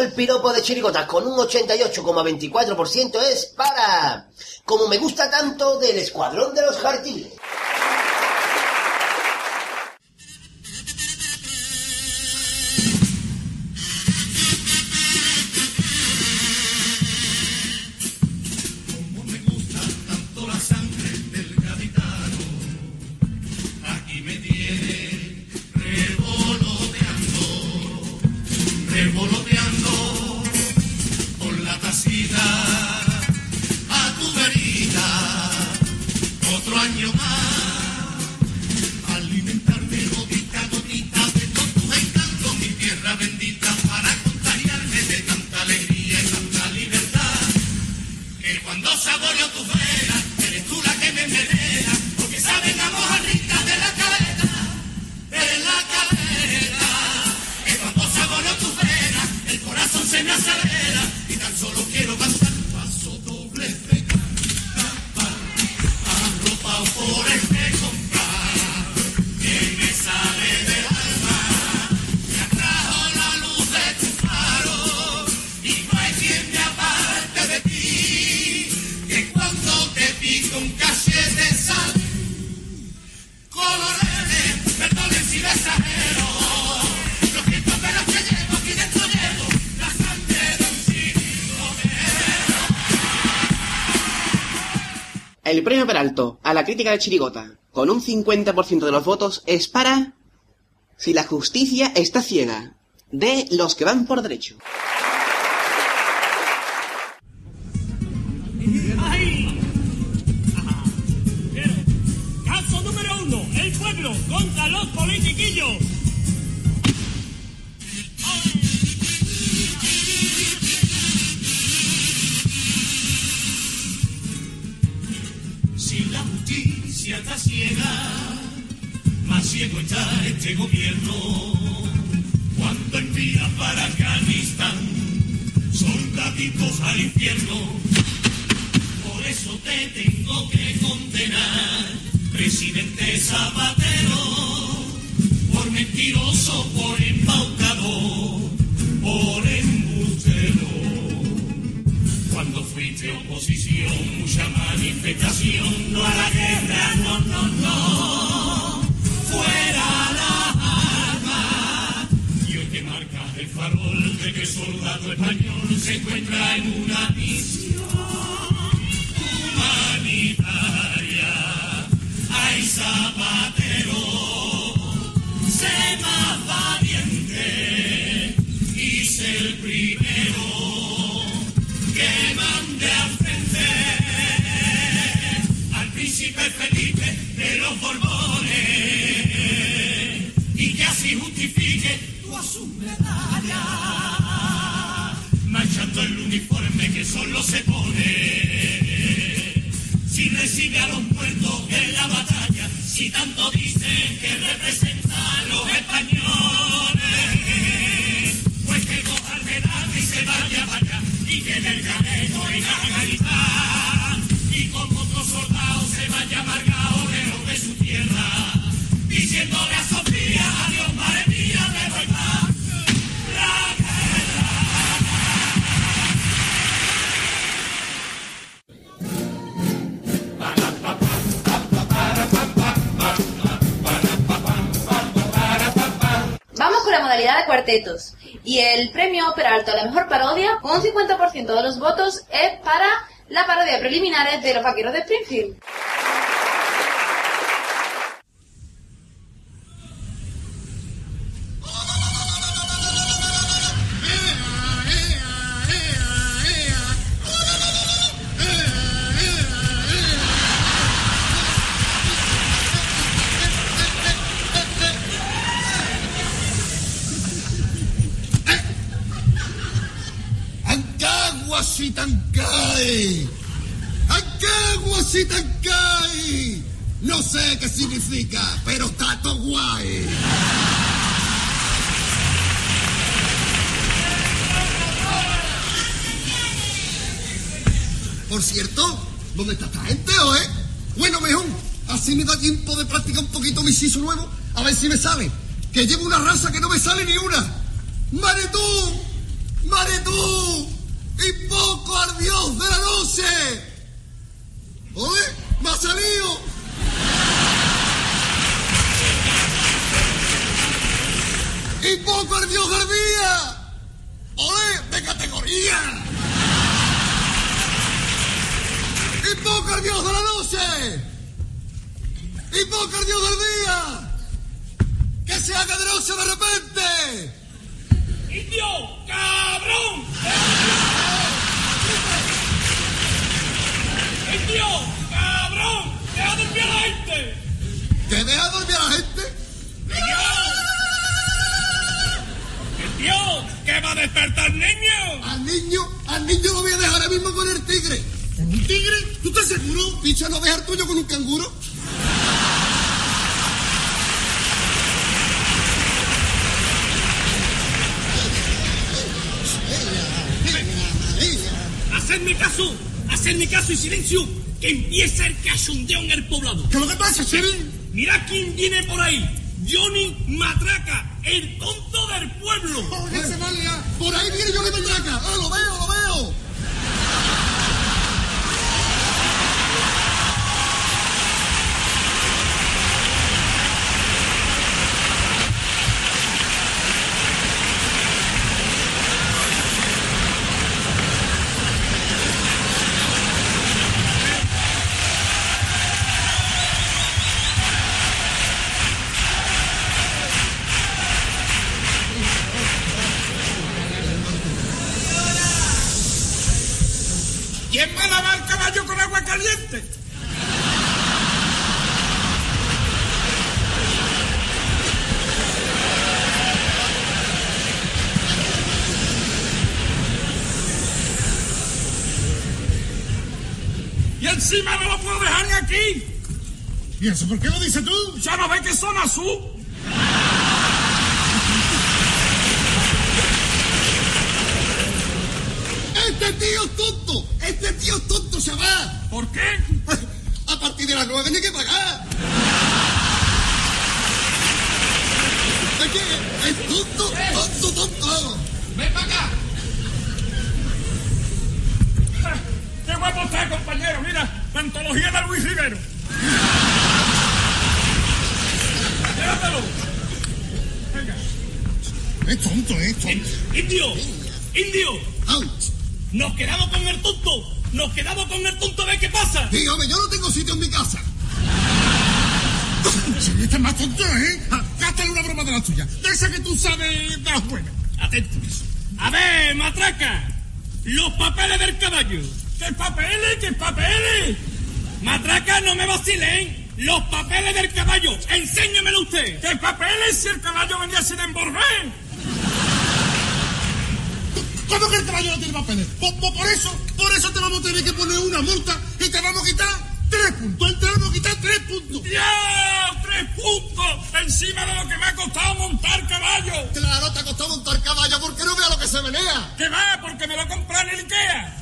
el piropo de Chirigotas con un 88,24% es para... Como me gusta tanto del Escuadrón de los Jardines. Peralto a la crítica de Chirigota, con un 50% de los votos, es para... Si la justicia está ciega, de los que van por derecho. Este gobierno. Cuando envía para Afganistán soldaditos al infierno. Por eso te tengo que condenar, presidente Zapatero, por mentiroso, por embaucador, por embustero. Cuando fuiste oposición, mucha manifestación, no a la guerra, farol de que soldado español se encuentra en una misión humanitaria. Ay, Zapatero, sé más valiente y sé el primero que mande al frente al príncipe Felipe de los Borbones y que así justifique tu medalla manchando el uniforme que solo se pone. Si recibe a los muertos en la batalla, si tanto dicen que representa a los españoles, pues que coja el y se vaya para allá, y que en el galego y la gaita, y como otro soldado se vaya amargado lejos de su tierra, diciéndole a modalidad de cuartetos. Y el premio Peralto a la mejor parodia, con un 50% de los votos, es para la parodia preliminares de los vaqueros de Springfield. No sé qué significa, pero está todo guay. Por cierto, ¿dónde está esta gente, o eh? Bueno, mejor, así me da tiempo de practicar un poquito mi siso nuevo, a ver si me sale. Que llevo una raza que no me sale ni una. ¡Mare tú! ¡Mare tú! ¡Invoco al dios de la noche! ¡Oye! ¡Me ha salido! ¡Invoco al dios del día! ¡Oye! ¡De categoría! ¡Invoco al dios de la noche! ¡Invoco al dios del día! ¡Que se haga de noche de repente! ¡Indio! ¡Cabrón! ¡Indio! ¡Cabrón! ¡Deja dormir a la gente! ¿Que deja dormir a la gente? ¡Indio! ¿Qué va a despertar niño? Al niño, al niño lo voy a dejar ahora mismo con el tigre. ¿Con un tigre? ¿Tú estás seguro? Picha, ¿no dejar tuyo con un canguro? ¡Hacedme caso! ¡Hacedme caso y silencio! ¡Que empieza el cachondeo en el poblado! ¿Qué es lo que pasa, Chevy? Mira quién viene por ahí. Johnny Matraca, el pueblo. Joder, se va a liar. Por ahí viene Johnny Matraca. ¡Ah, lo veo, lo veo! ¿Y eso por qué lo dices tú? ¿Ya no ves que son azul? Indio, Ouch. nos quedamos con el tonto. Nos quedamos con el tonto a ver qué pasa. Hombre, yo no tengo sitio en mi casa. Es más tonto, ¿eh? Ah, Gátale una broma de la tuya. De esa que tú sabes de las buenas. Atentos. A ver, matraca. Los papeles del caballo. ¿Qué papeles? ¿Qué papeles? Matraca, no me vacilen. Los papeles del caballo. Enséñamelo usted. ¿Qué papeles si el caballo venía sin emborrar? ¿Cómo que el caballo no tiene papeles? Por, por- por eso, por eso te vamos a tener que poner una multa y te vamos a quitar tres puntos. Te vamos a quitar tres puntos. ¡Ya! ¡Tres puntos! Encima de lo que me ha costado montar caballo. Claro, te ha costado montar caballo porque no vea lo que se menea. ¿Qué va? Porque me lo compré en el Ikea.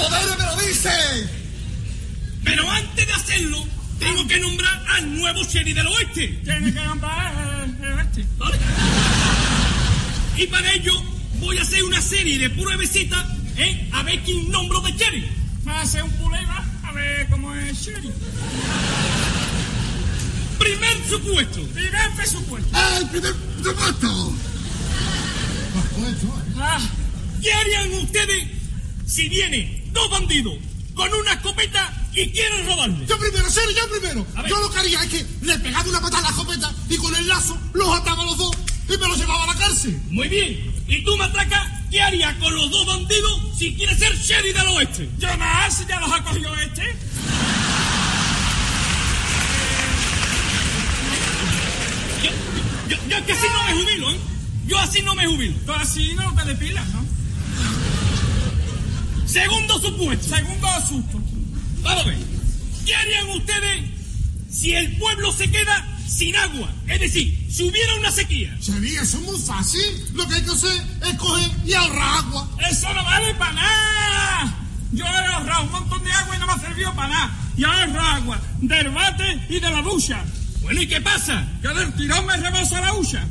¡Mis poderes me lo dicen! Pero antes de hacerlo, tengo que nombrar al nuevo Sherry del Oeste. Tiene que nombrar el Oeste. ¿Vale? Y para ello, voy a hacer una serie de pruebecitas, ¿eh? A ver quién nombro de Sherry. Va a hacer un puleva, a ver cómo es Sherry. Primer supuesto. Primer presupuesto. ¡Ah, el primer supuesto! Ah, ¿Qué harían ustedes si vienen dos bandidos con una escopeta y quieren robarle? Yo primero, serio, yo primero. Yo lo que haría es que le pegaba una patada a la escopeta y con el lazo los ataba a los dos y me los llevaba a la cárcel. Muy bien. ¿Y tú, Matraca, qué harías con los dos bandidos si quieres ser Sherry del Oeste? Yo más, ya los ha cogido este. Yo, yo, yo es que así no me jubilo, ¿eh? Yo así no me jubilo. Tú así no te depilas, ¿no? Segundo supuesto. Segundo susto. Vamos a ver. ¿Qué harían ustedes si el pueblo se queda sin agua? Es decir, si hubiera una sequía. Sería eso es muy fácil. Lo que hay que hacer es coger y ahorrar agua. ¡Eso no vale para nada! Yo he ahorrado un montón de agua y no me ha servido para nada. Y ahorro agua del bate y de la ducha. Bueno, ¿y qué pasa? Que del tirón me rebosa la ducha.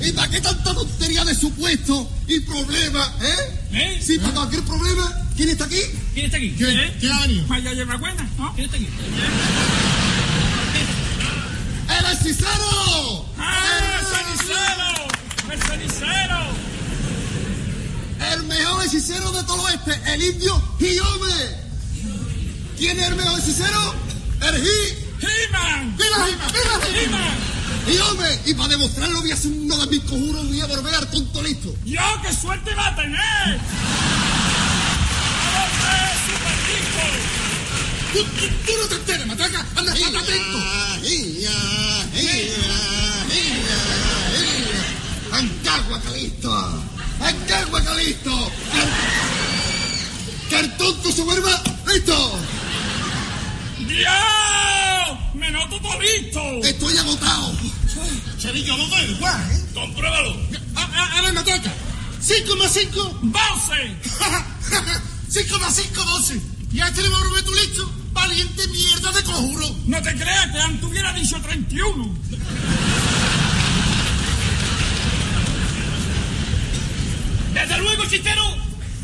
¿Y para qué tanta tontería de supuesto y problema, eh? ¿Eh? Si para cualquier problema, ¿quién está aquí? ¿Quién está aquí? ¿Quién? ¿Eh? ¿Quién ha venido? Vaya lleva buena, ¿no? ¿Quién está aquí? ¡El hechicero! ¡Ah, el cenicero! ¡El cenicero! El mejor hechicero de todo este, el indio Hiome. ¿Quién es el mejor hechicero? El Hi. ¡He-Man! ¡Viva He-Man! ¡Viva He-Man! Y para demostrarlo voy a hacer uno de mis conjuros y voy a volver al tonto listo. ¡Yo qué suerte va a tener! ¡Vamos a ver, super Tú, tú, tú no te enteres, matraca. Anda, anda atento. ¡Ancagua, Calisto! ¡Ancagua, Calisto! tonto se vuelva. ¡Listo! ¡Dios! ¡Me noto todo listo! Estoy agotado. Chavillo, no da igual, ¿eh? Compruébalo. A, a, a ver, matraca. 5 más 5. ¡Doce! 5 más 5, 12. Y a este le va a volver tu listo. Valiente mierda de conjuro. No te creas que antes hubiera dicho 31. Desde luego, chistero,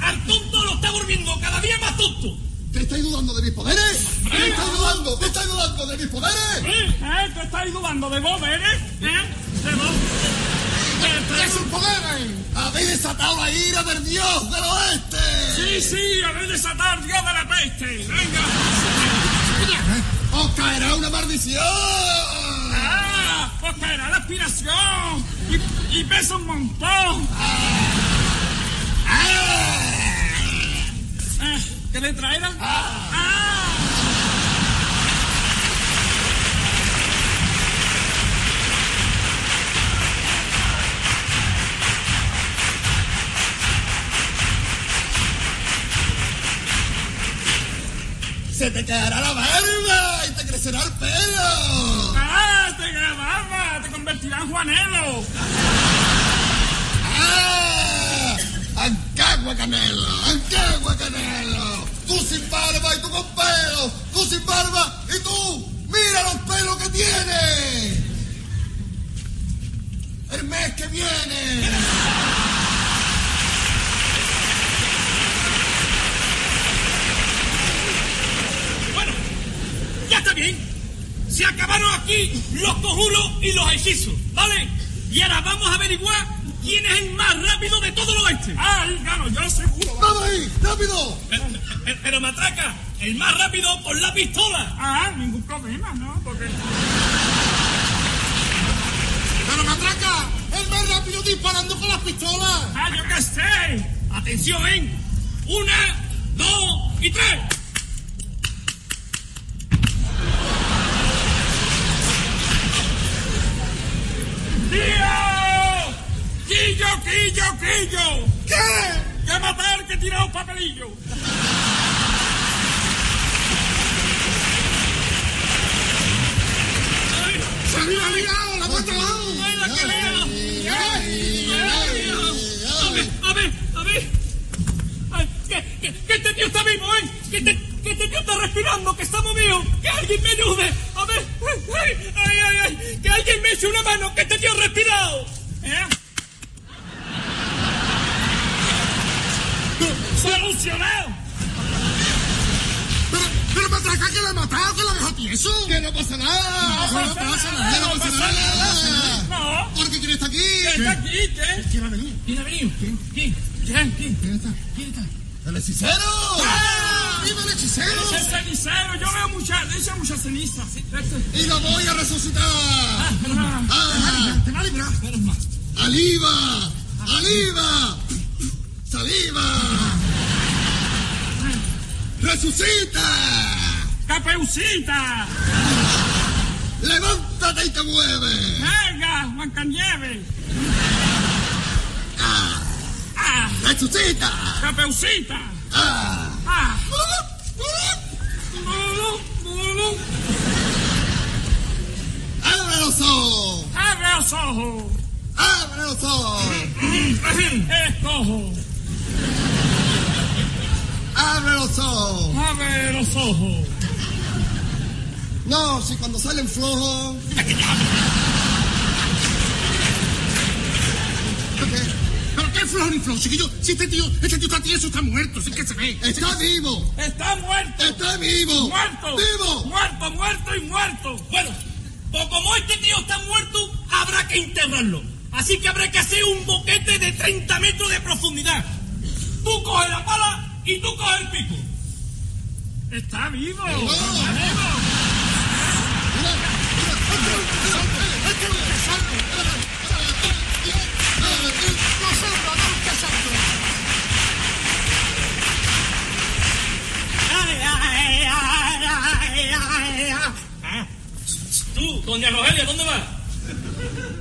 al tonto lo está volviendo cada día más tonto. ¿Te estáis dudando de mis poderes? ¿Me estáis dudando? ¿Me estáis dudando de mis poderes? ¿Eh? ¿Eh? ¿Te estáis dudando de vos, eres? ¿Eh? ¿De vos? ¿Qué sus poderes? Habéis desatado la ira del dios del oeste. Sí, sí, habéis desatado al dios de la peste. Venga. Os caerá una maldición. ¡Ah! Pues caerá la aspiración. Y, y pesa un montón. Eh, ¿Qué le traerán? ¡Ah! Se te caerá la barba y te crecerá el pelo. ¡Ah! ¡Te grababa! ¡Te convertirá en Juanelo! ¡Ah! ¡Ancagua Canelo! ¡Ancagua Canelo! Tú sin barba y tú con pelo. Tú sin barba y tú. ¡Mira los pelos que tienes! El mes que viene. Bueno, ya está bien. Se acabaron aquí los conjuros y los hechizos, ¿vale? Y ahora vamos a averiguar quién es el más rápido de todo el oeste. ¡Ah, gano yo seguro! ¡Vamos ahí! ¡Rápido! Pero, pero- pero, matraca, el más rápido por la pistola. Ah, ningún problema, ¿no? Porque... ¡Pero matraca! ¡El más rápido disparando con las pistolas! ¡Ah, yo qué sé! Atención, ¿eh? Una, dos y tres. ¡Tío! ¡Quillo, quillo, quillo! ¿Qué? ¡Ya matar que tirado papelillo! ¡Se había liado! ¡La! ¡Ay, la que lea! A ver, a ver, a ver. Ay, que, que, que este tío está vivo, ¿eh? Que este, que este tío está respirando, que está movido. Que alguien me ayude. A ver. Ay, ay, ay, ay. Que alguien me eche una mano, que este tío ha respirado. ¿Eh? ¡Solucionado! ¡Pero, pero matraca que la he matado, que la dejo tieso! ¡Que no pasa nada! No pasa nada, ¡Que no no pasa nada! nada. No. ¿Por qué quién está aquí? ¿Quién está aquí? ¿Quién? ¿Quién ha venido? ¿Quién ha venido? ¿Quién? ¿Quién? ¿Quién? ¿Quién? ¿Quién está? ¿Quién está? ¡El hechicero! ¡Ah! ¡Viva el hechicero! Es cenicero, yo veo mucha, echa mucha ceniza. sí, este- ¡Y lo voy a resucitar! Ah, ¡Ah! te va a librar. Mal. ¡Aliva! ¡Saliva! ¡Resucita! ¡Capeucita! ¡Levántate y te mueve! ¡Venga, Mancanieve! ¡Ah! ¡Ah! ¡Resucita! ¡Capeucita! ¡Ah! ¡Ah! ¡Abre los ojos! ¡Abre los ojos! ¡Abre los ojos! ¡Escojo! ¡Abre los ojos! ¡Abre los ojos! No, si cuando salen flojos... ¿Pero qué flojo ni flojo, chiquillo? Si este tío, este tío está tieso, está muerto, sí que se ve. ¡Está vivo! ¡Está muerto! ¡Está vivo! ¡Muerto! ¡Vivo! ¡Muerto, muerto y muerto! Bueno, pues como este tío está muerto, habrá que enterrarlo. Así que habrá que hacer un boquete de 30 metros de profundidad. Tú coges la pala y tú coges el pico. ¡Está vivo! ¡Está vivo! ¡Ay, ay, ay, ay, ay, ay! Tú, doña Rogelia, ¿dónde vas?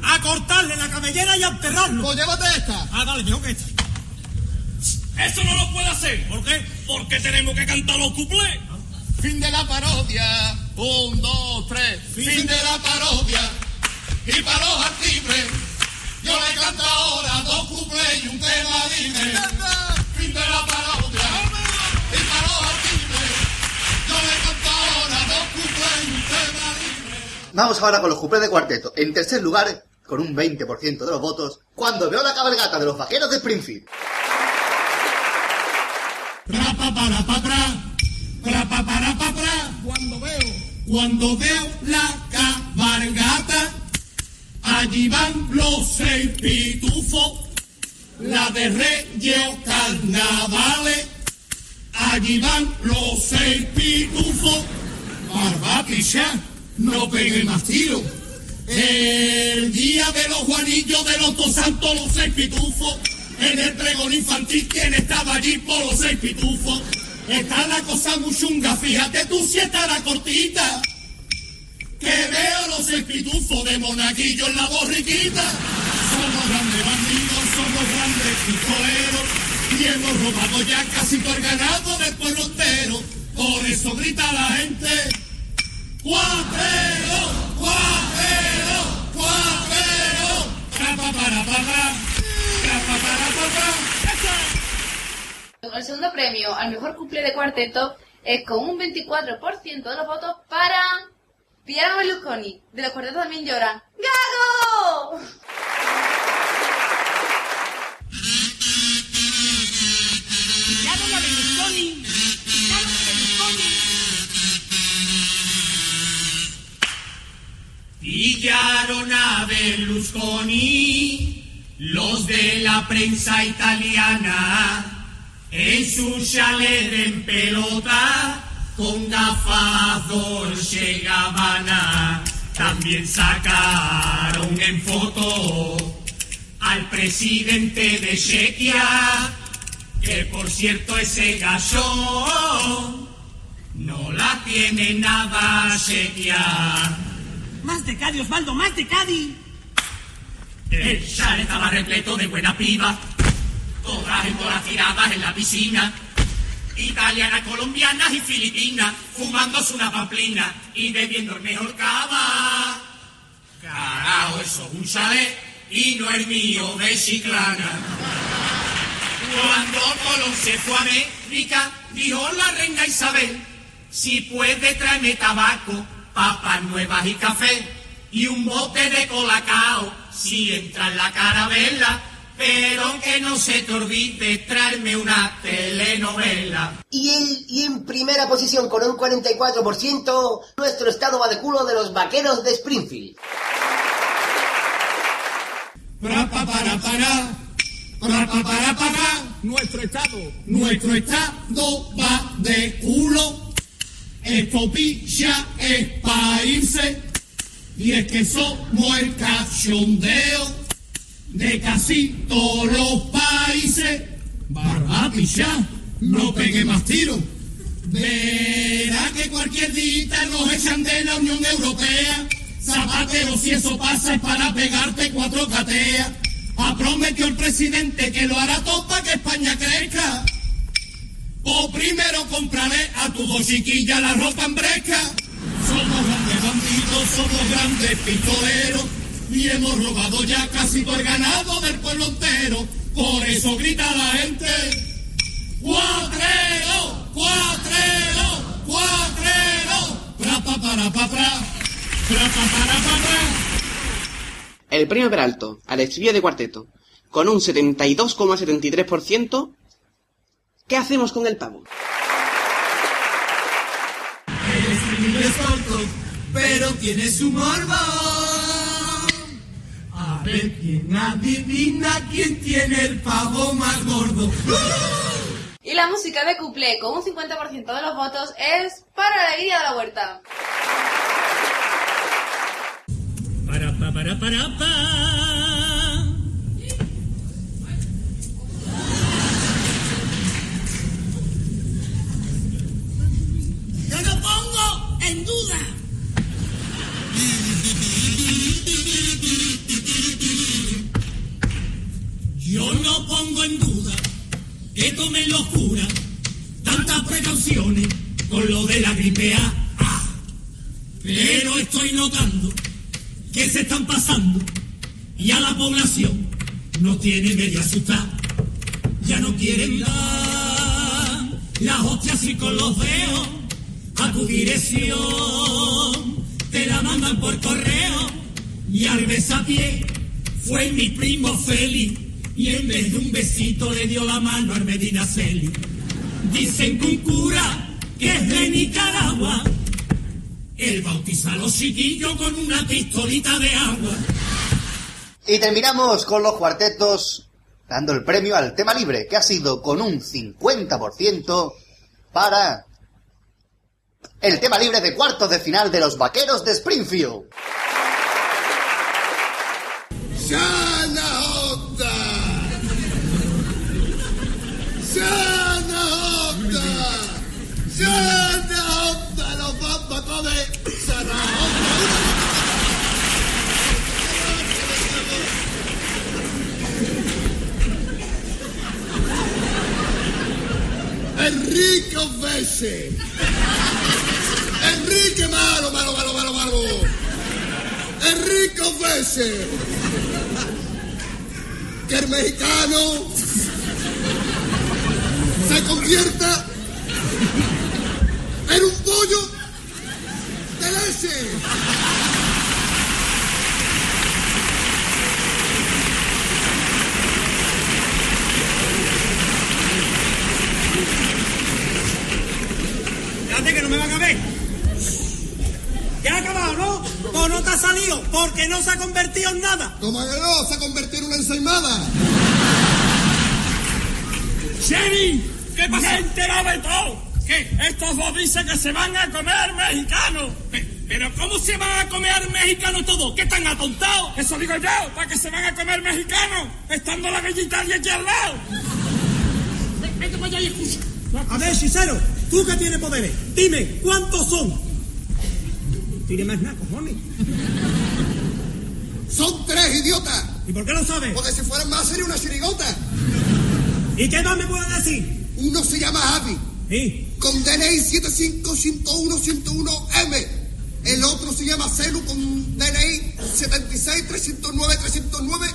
A cortarle la cabellera y a enterrarlo. Pues llévate esta. Ah, dale, mejor que esta. Eso no lo puede hacer. ¿Por qué? Porque tenemos que cantar los cuplés. Fin de la parodia. Un, dos, tres. Fin, de la parodia. Y para los artibres, yo le canto ahora dos cuplés y un tema libre. Fin de la parodia. Y para los artibres, yo le canto ahora dos cuplés y un tema libre. Vamos ahora con los cuplés de cuarteto. En tercer lugar, con un 20% de los votos, cuando veo la cabalgata de los vaqueros de Springfield. Pra pa para pa pra, pra pa para pa pra. Cuando veo, cuando veo la cabalgata, allí van los seis pitufos, la de Reyes Carnavales, allí van los seis pitufos, barba picha, no peguen más tiros. El día de los Juanillos de los dos santos, los seis pitufos. En el pregón infantil, quien estaba allí por los seis pitufos. Está la cosa muy chunga, fíjate tú si estará cortita. Que veo los seis pitufos de monaguillo en la borriquita. Somos grandes bandidos, somos grandes pistoleros. Y hemos robado ya casi todo el ganado del pueblo entero. Por eso grita la gente. ¡Cuatero! ¡Cuatero! ¡Cuatero! ¡Rapa para para! El segundo premio al mejor cumple de cuarteto es con un 24% de los votos para Piano Berlusconi. De los cuartetos también lloran. ¡Gago! Pillaron a Berlusconi. Pillaron a Berlusconi. Pillaron a Berlusconi los de la prensa italiana en su chalet en pelota con gafas Dolce Gabbana. También sacaron en foto al presidente de Chequia, que por cierto ese gallo no la tiene nada Chequia. Más de Cádiz, Osvaldo, más de Cádiz. El chalet estaba repleto de buena piba, todas en todas tiradas en la piscina. Italianas, colombianas y filipinas, fumándose una pamplina y bebiendo el mejor cava. Carajo, eso es un chalet y no el mío de Chiclana. Cuando Colón se fue a América, dijo la reina Isabel, si puede tráeme tabaco, papas nuevas y café, y un bote de colacao, si entra en la carabela, pero que no se te olvide traerme una telenovela. Y, en primera posición con un 44%, nuestro estado va de culo de los vaqueros de Springfield. Para para. Pra pa para para. Nuestro estado. Nuestro estado va de culo. Esto picha es países. Y es que somos el cachondeo de casi todos los países. Barba picha, no pegue más tiro. Verá que cualquier día nos echan de la Unión Europea. Zapatero, si eso pasa es para pegarte cuatro cateas. Ha prometido el presidente que lo hará todo para que España crezca. O primero compraré a tus dos chiquillas la ropa en bresca. Somos bandidos, somos grandes pistoleros. Y hemos robado ya casi todo el ganado del pueblo entero. Por eso grita la gente. ¡Cuatrero! ¡Cuatrero! ¡Cuatrero! ¡Pra pa para pa pra! ¡Pra pa para pa pra! El premio Peralto al estribillo de cuarteto, con un 72,73%, ¿qué hacemos con el pavo? Pero tiene su morbo. A ver quién adivina quién tiene el pavo más gordo. Y la música de couplé con un 50% de los votos es para la alegría de la huerta. Para pa para para pa. Yo no pongo en duda. Gripe A. Pero estoy notando que se están pasando y a la población no tiene medio asustada. Ya no quieren dar las hostias y con los dedos a tu dirección. Te la mandan por correo y al besapié fue mi primo Feli y en vez de un besito le dio la mano al Medina Celi. Dicen que un cura que es de Nicaragua, él bautiza a los chiquillos con una pistolita de agua. Y terminamos con los cuartetos dando el premio al tema libre, que ha sido con un 50% para el tema libre de cuartos de final de los Vaqueros de Springfield. ¡Sana ¡Enrique Ovese! ¡Enrique malo, malo, malo, malo, malo! ¡Enrique Ovese! que el mexicano se convierta en un pollo de leche. Fíjate que no me van a ver. Ya ha acabado, ¿no? O no te ha salido, porque no se ha convertido en nada. Como que no, se ha convertido en una ensaimada. ¡Sherry! ¿Qué pasa? Me he enterado de todo. ¿Qué? Estos dos dicen que se van a comer mexicanos. ¿Pero cómo se van a comer mexicanos todos? ¿Qué están atontados? Eso digo yo, para que se van a comer mexicanos, estando la gallita aquí al lado. Vete para allá y escucha. A ver, hechicero, tú que tienes poderes, dime, ¿cuántos son? Tiene más nada, cojones. Son tres, idiota. ¿Y por qué lo sabes? Porque si fueran más sería una chirigota. ¿Y qué más me puedes decir? Uno se llama Javi. Sí. Con DNI 75101-101M. El otro se llama Celu con DNI 76-309-309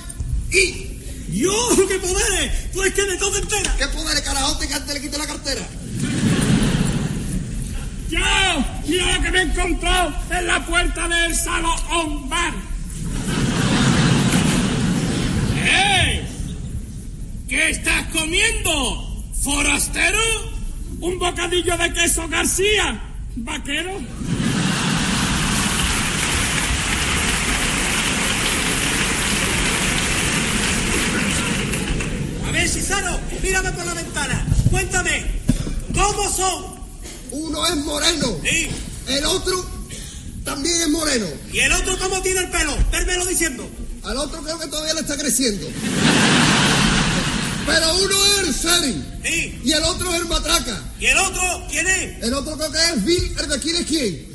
y... ¡Yo! ¡Qué poderes! Pues que de todo entera. ¿Qué poderes, carajote, que antes le quite la cartera? Yo, yo lo que me he encontrado en la puerta del salón bar. ¡Eh! ¿Qué estás comiendo? ¿Forastero? ¿Un bocadillo de queso García? ¿Vaquero? A ver, Cisaro, mírame por la ventana. Cuéntame, ¿cómo son? Uno es moreno. Sí. El otro también es moreno. ¿Y el otro cómo tiene el pelo? Vérmelo diciendo. Al otro creo que todavía le está creciendo. Pero uno es el Seri. Sí. Y el otro es el Matraca. ¿Y el otro quién es? El otro creo que es Bill, el de quién es quién.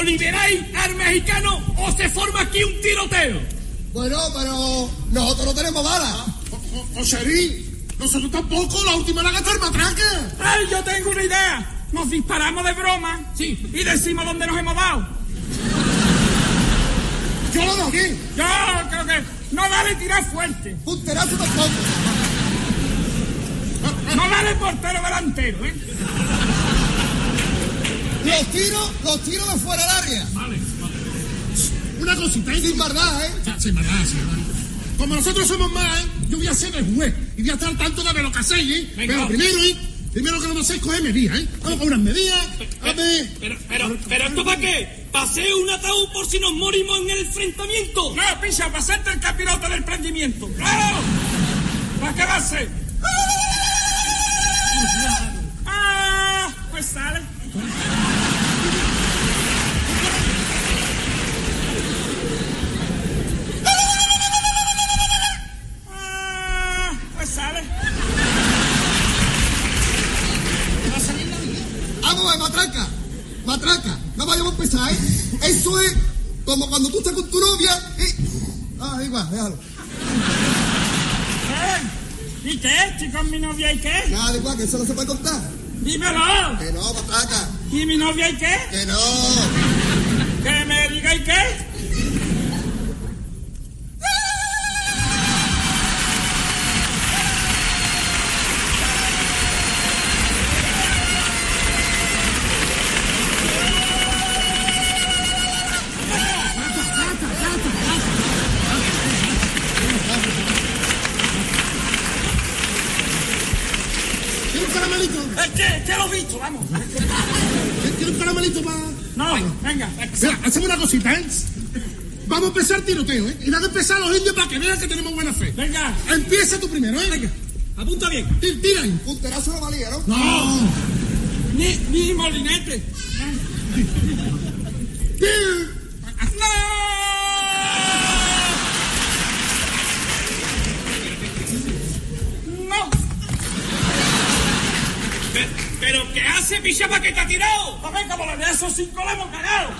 O liberáis al mexicano o se forma aquí un tiroteo. Bueno, pero nosotros no tenemos balas. José nosotros tampoco, la última la gastar matraca. Ay, yo tengo una idea. Nos disparamos de broma sí. y decimos dónde nos hemos dado. Yo lo doy. Yo creo que no vale tirar fuerte. Punterazo tampoco. No vale portero delantero, ¿eh? Los tiros, los tiros de fuera del área. Vale, vale. Una cosita, ¿eh? Sin maldad, ¿eh? Ya, sin maldad, sin maldad. Como nosotros somos más, ¿eh? Yo voy a ser el juez y voy a estar tanto de lo que hacéis, ¿eh? Venga. Pero primero, ¿eh? Primero que vamos a hacer es coger medidas, ¿eh? Vamos con unas medidas. A ver. Pero, pero, pero, ¿esto para qué? ¿Para hacer un ataúd por si nos morimos en el enfrentamiento? No, picha, para hacerte el capirote del emprendimiento. ¡Claro! ¿Para qué va a ser? Vamos a ver, matraca. Matraca. No vayamos a empezar, ¿eh? Eso es como cuando tú estás con tu novia y... Ah, igual, déjalo. ¿Y qué? ¿Estoy con mi novia y qué? Nada, igual, que eso no se puede contar. Dímelo. Que no, matraca. ¿Y mi novia y qué? Que no. Que me diga y qué. Vamos a empezar el tiroteo, ¿eh? Y nada de empezar a los indios para que vean que tenemos buena fe. Venga. Empieza tú primero, ¿eh? Venga. Apunta bien. Tira, tira ahí. Punterazo no valía, ¿no? No. Ni, ni molinete. No. Pe- ¿Pero qué hace, pichapa, que te ha tirado? Venga, por de esos cinco le hemos cagado.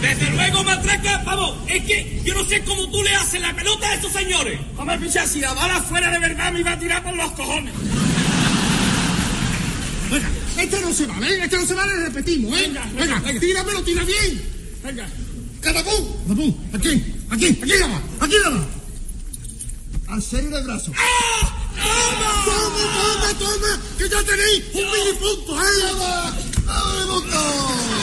Desde luego, matraca, vamos, es que yo no sé cómo tú le haces la pelota a esos señores. Hombre, picha, si la bala fuera de verdad me iba a tirar por los cojones. Venga, este no se vale, ¿eh? Este no se vale, repetimos, ¿eh? Venga, venga, venga, tíramelo, tira bien. Venga. ¡Catapum! ¡Catapum! Aquí, aquí, aquí la va, aquí la va. Al serio de brazo. ¡Toma! ¡Toma, toma, toma! ¡Que ya tenéis un minipunto, eh! ¡Toma! ¡Dale, montón!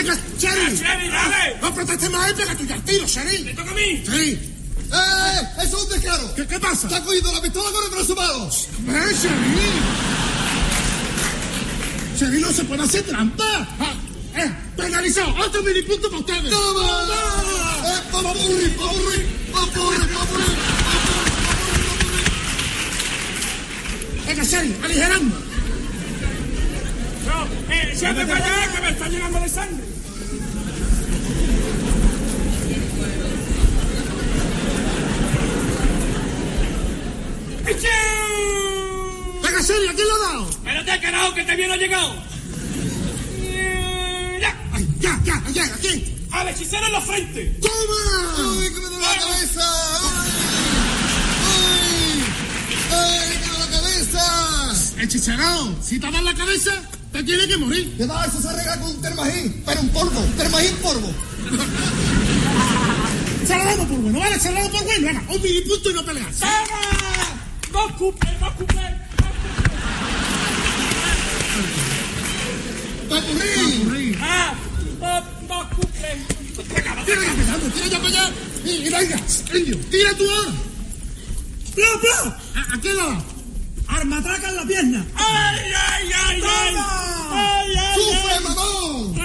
¡Venga, Sherry! Sherry, dale! ¡No protestes más! ¡Pégate ya, tiro, Sherry! ¿Me toca a mí? ¡Sí! ¡Eh! ¡Eso es un descaro! ¿Qué, qué pasa? ¡Te ha cogido la pistola con el brazo malo! ¡Eh, Sherry! Sherry, no se puede hacer trampa. Ah, ¡Eh! ¡Penalizado! ¡Otro minipunto para ustedes! ¡Toma! ¡Eh! ¡Papurri, papurri! ¡Papurri, papurri! Venga, Sherry, aligerando. No, eh, siempre para allá que me está llenando de sangre. ¡Echeu! Venga, Sherry, ¿a quién le ha dado? Espérate, carajo, que te viene llegado. ¡Ya! Ay, ya, ya, ya, aquí. ¡Al hechicero en la frente! ¡Toma! ¡Uy, que me duele la cabeza! ¡Uy! ¡Ay, que me duele la cabeza! Hechicero, si te das la cabeza, te tiene que morir. ¿Qué da? Eso se arregla con un termajín, pero un polvo, termajín polvo. se lo damos por bueno, ¿vale? Se lo damos por bueno. Venga, un minipunto y no peleas. ¡Toma! ¡Papurrí! ¡Ah! Tira ya empezando, tira ya para allá. Y venga, indio, tira tú ahora. ¡Pla, pla! ¿A, ha dado? ¡Armatraca en la pierna! ¡Ay, ay, ay, ay! ¡Ay, ay, ¡Sufre, ay! mamón! ¡Ay!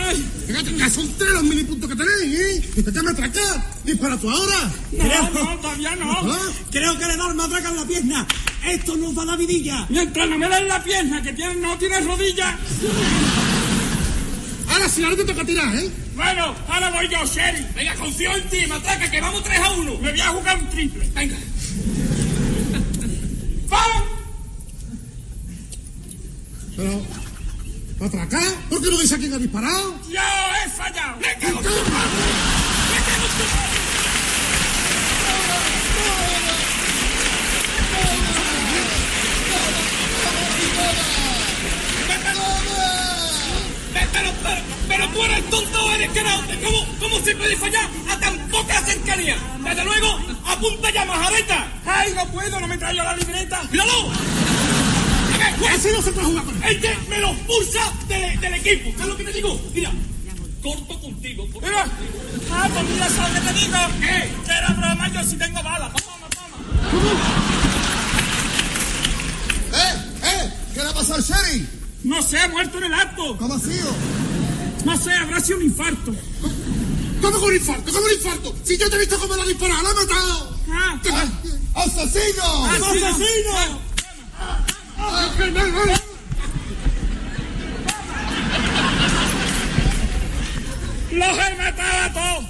Venga, venga, son tres los minipuntos que tenéis, ¿eh? Déjame atracar. Dispara tú ahora. No, no, todavía no. ¿Ah? Creo que le da armatraca en la pierna. Esto nos da la vidilla. Mientras no me den la pierna, que tiene, no tiene rodilla. Ahora sí, ahora te toca tirar, ¿eh? Bueno, ahora voy yo, Sherry. Venga, confío en ti, matraca, que vamos 3 a 1. Me voy a jugar un triple. Venga. ¡Pam! Pero, ¿atracar? ¿Por qué no dice a quién ha disparado? ¡Yo he fallado! ¡Me cago en tu madre! ¡Me cago en tu madre! Pero, pero, pero, tú eres tonto eres caraote. ¿Cómo, ¿Cómo se puede fallar a tan poca cercanía? Desde luego, apunta ya, majareta. ¡Ay, no puedo! ¡No me traigo la libreta! ¡Míralo! Así no se puede jugar con. Este me lo pulsa del, del equipo. ¿Sabes lo que te digo? Mira, corto contigo. corto Mira. contigo. Ah, pues mira, ¿sabes qué te digo? ¿Qué? Que era broma, yo sí tengo balas. Toma, toma. ¿Eh? ¿Eh? ¿Qué le ha pasado al Sherry? No sé, ha muerto en el acto. ¿Cómo ha sido? No sé, habrá sido un infarto. ¿Cómo con un infarto? ¿Cómo un infarto? Si yo te he visto cómo la ha disparado, la ha matado. Ah, ¡Asesino! ¡Asesino! ¡Los he matado a todos!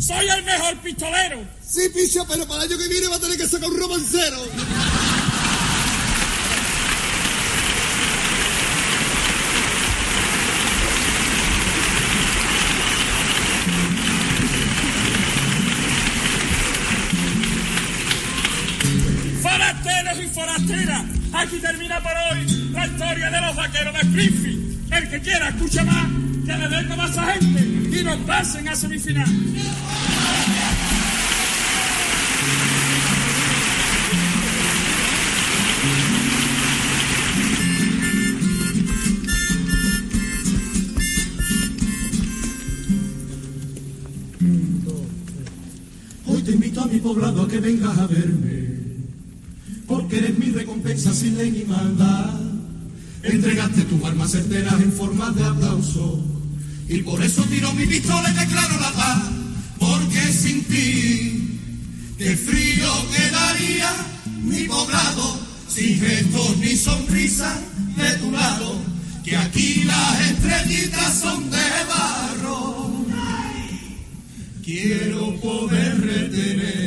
¡Soy el mejor pistolero! Sí, picha, pero para el que viene va a tener que sacar un romancero. Aquí termina por hoy la historia de los vaqueros de Springfield. El que quiera escucha más, que le den más a gente y nos pasen a semifinal. Hoy te invito a mi poblado a que vengas a verme, porque eres mi recompensa sin ley ni maldad. Entregaste tus armas certeras en forma de aplauso, y por eso tiro mi pistola y declaro la paz, porque sin ti, qué frío quedaría mi poblado, sin gestos ni sonrisas de tu lado, que aquí las estrellitas son de barro. Quiero poder retener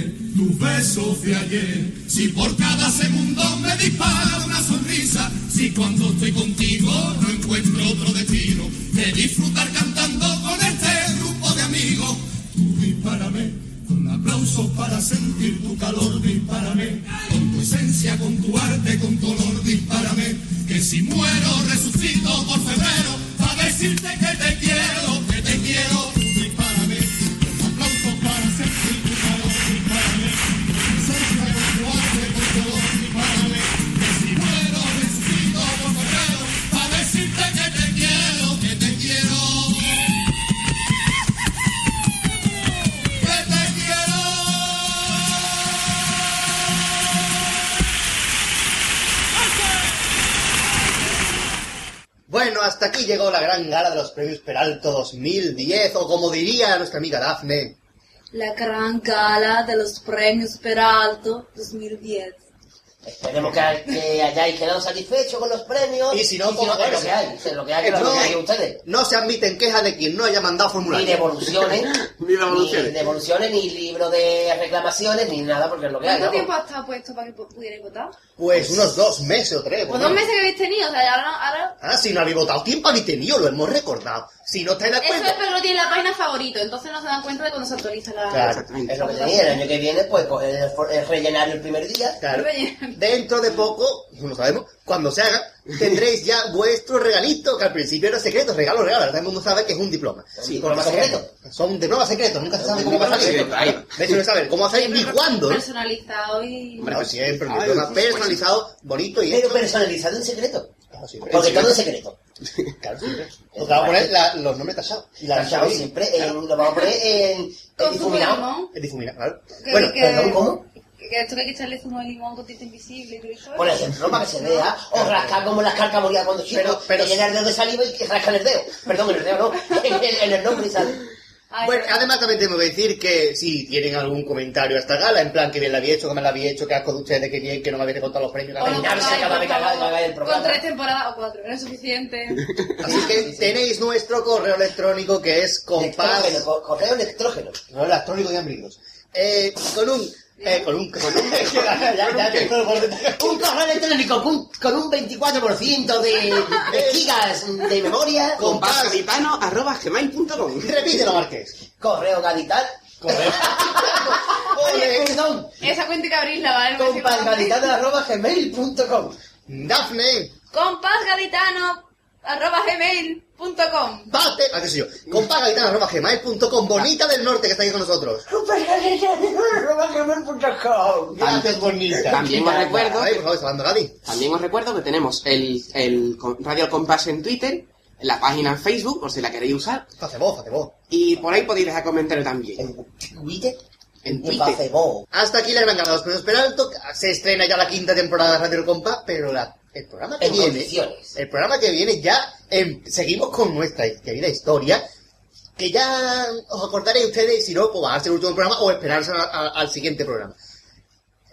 tus besos de ayer. Si por cada segundo me dispara una sonrisa, si cuando estoy contigo no encuentro otro destino que disfrutar cantando con este grupo de amigos. Tú dispárame con aplausos para sentir tu calor, dispárame con tu esencia, con tu arte, con tu olor, dispárame. Que si muero resucito por febrero para decirte que te quiero, que te quiero. Aquí llegó la gran gala de los premios Peralto 2010, o como diría nuestra amiga Dafne, La gran gala de los premios Peralto 2010. Esperemos que, que hayáis quedado satisfechos con los premios. Y si no, es como- lo que hay. es lo que hay, que es lo que hay ustedes. no se admiten quejas de quien no haya mandado Ni formulario. devoluciones, Ni devoluciones. ni devoluciones, ni libro de reclamaciones, ni nada, porque es lo que hay. ¿Cuánto tiempo ha estado puesto para que pu- pudierais votar? Pues unos dos meses o tres. Pues ¿no? dos meses que habéis tenido, o sea, ahora, ahora Ah, si no habéis votado, tiempo habéis tenido, lo hemos recordado. Si no estáis de Eso acuerdo... es porque no tiene la página favorito, entonces no se dan cuenta de cuando se actualiza la... Claro. Exactamente. Es lo que tenía. El año que viene, pues, coger el, for- el rellenario el primer día. Claro. Dentro de poco, no lo sabemos, cuando se haga, tendréis ya vuestro regalito, que al principio era secreto, regalo, regalo, ahora todo el mundo sabe que es un diploma. Sí, diploma secreto. Son diplomas secretos, nunca se sabe cómo va a salir. secreto. De hecho, no sabe cómo va a salir ni cuándo. ¿eh? Personalizado y... Hombre, siempre, un Ay, diploma pues, personalizado, bonito y Pero personalizado en secreto. Siempre. Porque todo es secreto. Claro, siempre. Porque vamos a poner la- los nombres tachados. Y la Tachado siempre, en- lo vamos a poner en, en Con zumo de difuminado. limón. El difuminado, claro. Que- Bueno, que- ¿cómo? Que, que esto que hay que echarle zumo de limón con tinta invisible y todo eso. Por ejemplo, para que se vea, o rascar como las carcas morían cuando chico, Pero- pero- que llena el dedo de saliva y que rascan el dedo. Perdón, en el dedo no, en el, en el nombre y sale. Ay, Bueno, además también tengo que decir que si tienen algún comentario a esta gala, en plan que bien la había hecho, que me la había hecho, que asco de ustedes, que bien, que no me habéis contado los premios. pongáis, cada vez que haga el programa. Con tres temporadas o cuatro, no es suficiente. Así que tenéis nuestro correo electrónico que es compás... Correo electrógeno. No, electrónico de amigos. Eh, con un... Eh, con un... Con un... Un correo electrónico con, con un 24% de, de gigas de memoria. compasgaditano.gmail.com Repítelo, Marqués. Correo gaditano. Correo. Oye, perdón. Esa cuenta que abrirla, ¿vale? Compadgaditano.gmail.com Dafne. Ah, compasgaditano.gmail.com Bate... Ah, qué sé yo. Compagalitana.gmail.com Bonita del Norte que está aquí con nosotros. Compadgaditano.gmail.com Gracias, bonita. También os recuerdo, Ay, por favor, está hablando Gaby. también os recuerdo que tenemos el, el Radio Compás en Twitter, la página en Facebook, por si la queréis usar, Hace voz, hace voz. y por ahí podéis dejar comentarios también. En Twitter. En Twitter. Facebook. Hasta aquí la gran gala de los premios Peralto. Se estrena ya la quinta temporada de Radio Compa, pero la, el programa que En viene... condiciones. El programa que viene ya... em, seguimos con nuestra querida historia. Que ya os acordaréis ustedes, si no, pues va a ser el último programa o esperarse a- a- al siguiente programa.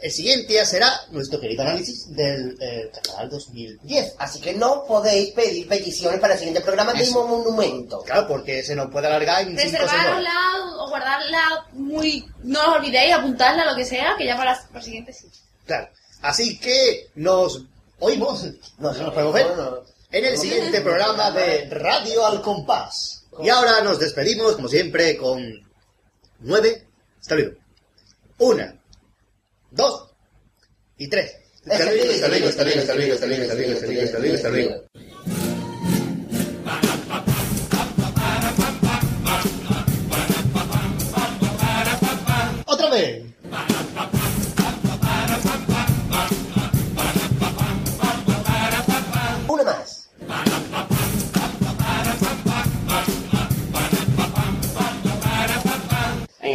El siguiente ya será nuestro querido análisis del eh, Carnaval 2010. Así que no podéis pedir peticiones para el siguiente programa de Eso. monumento. Claro, porque se nos puede alargar en 5 o 6 horas. Reservarosla o guardarla muy... No os olvidéis, apuntarla, lo que sea, que ya para el siguiente sí. Claro. Así que nos oímos, no, nos podemos ver, en el siguiente programa de Radio al Compás. Y ahora nos despedimos, como siempre, con nueve. Hasta luego. Una, dos y tres. Hasta luego, hasta luego, hasta luego, hasta luego, hasta luego, hasta luego, hasta luego, hasta luego, hasta luego. ¡Otra vez!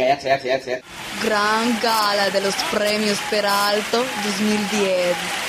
grazie, grazie, grazie. Gran gala dello premio Speralto 2010.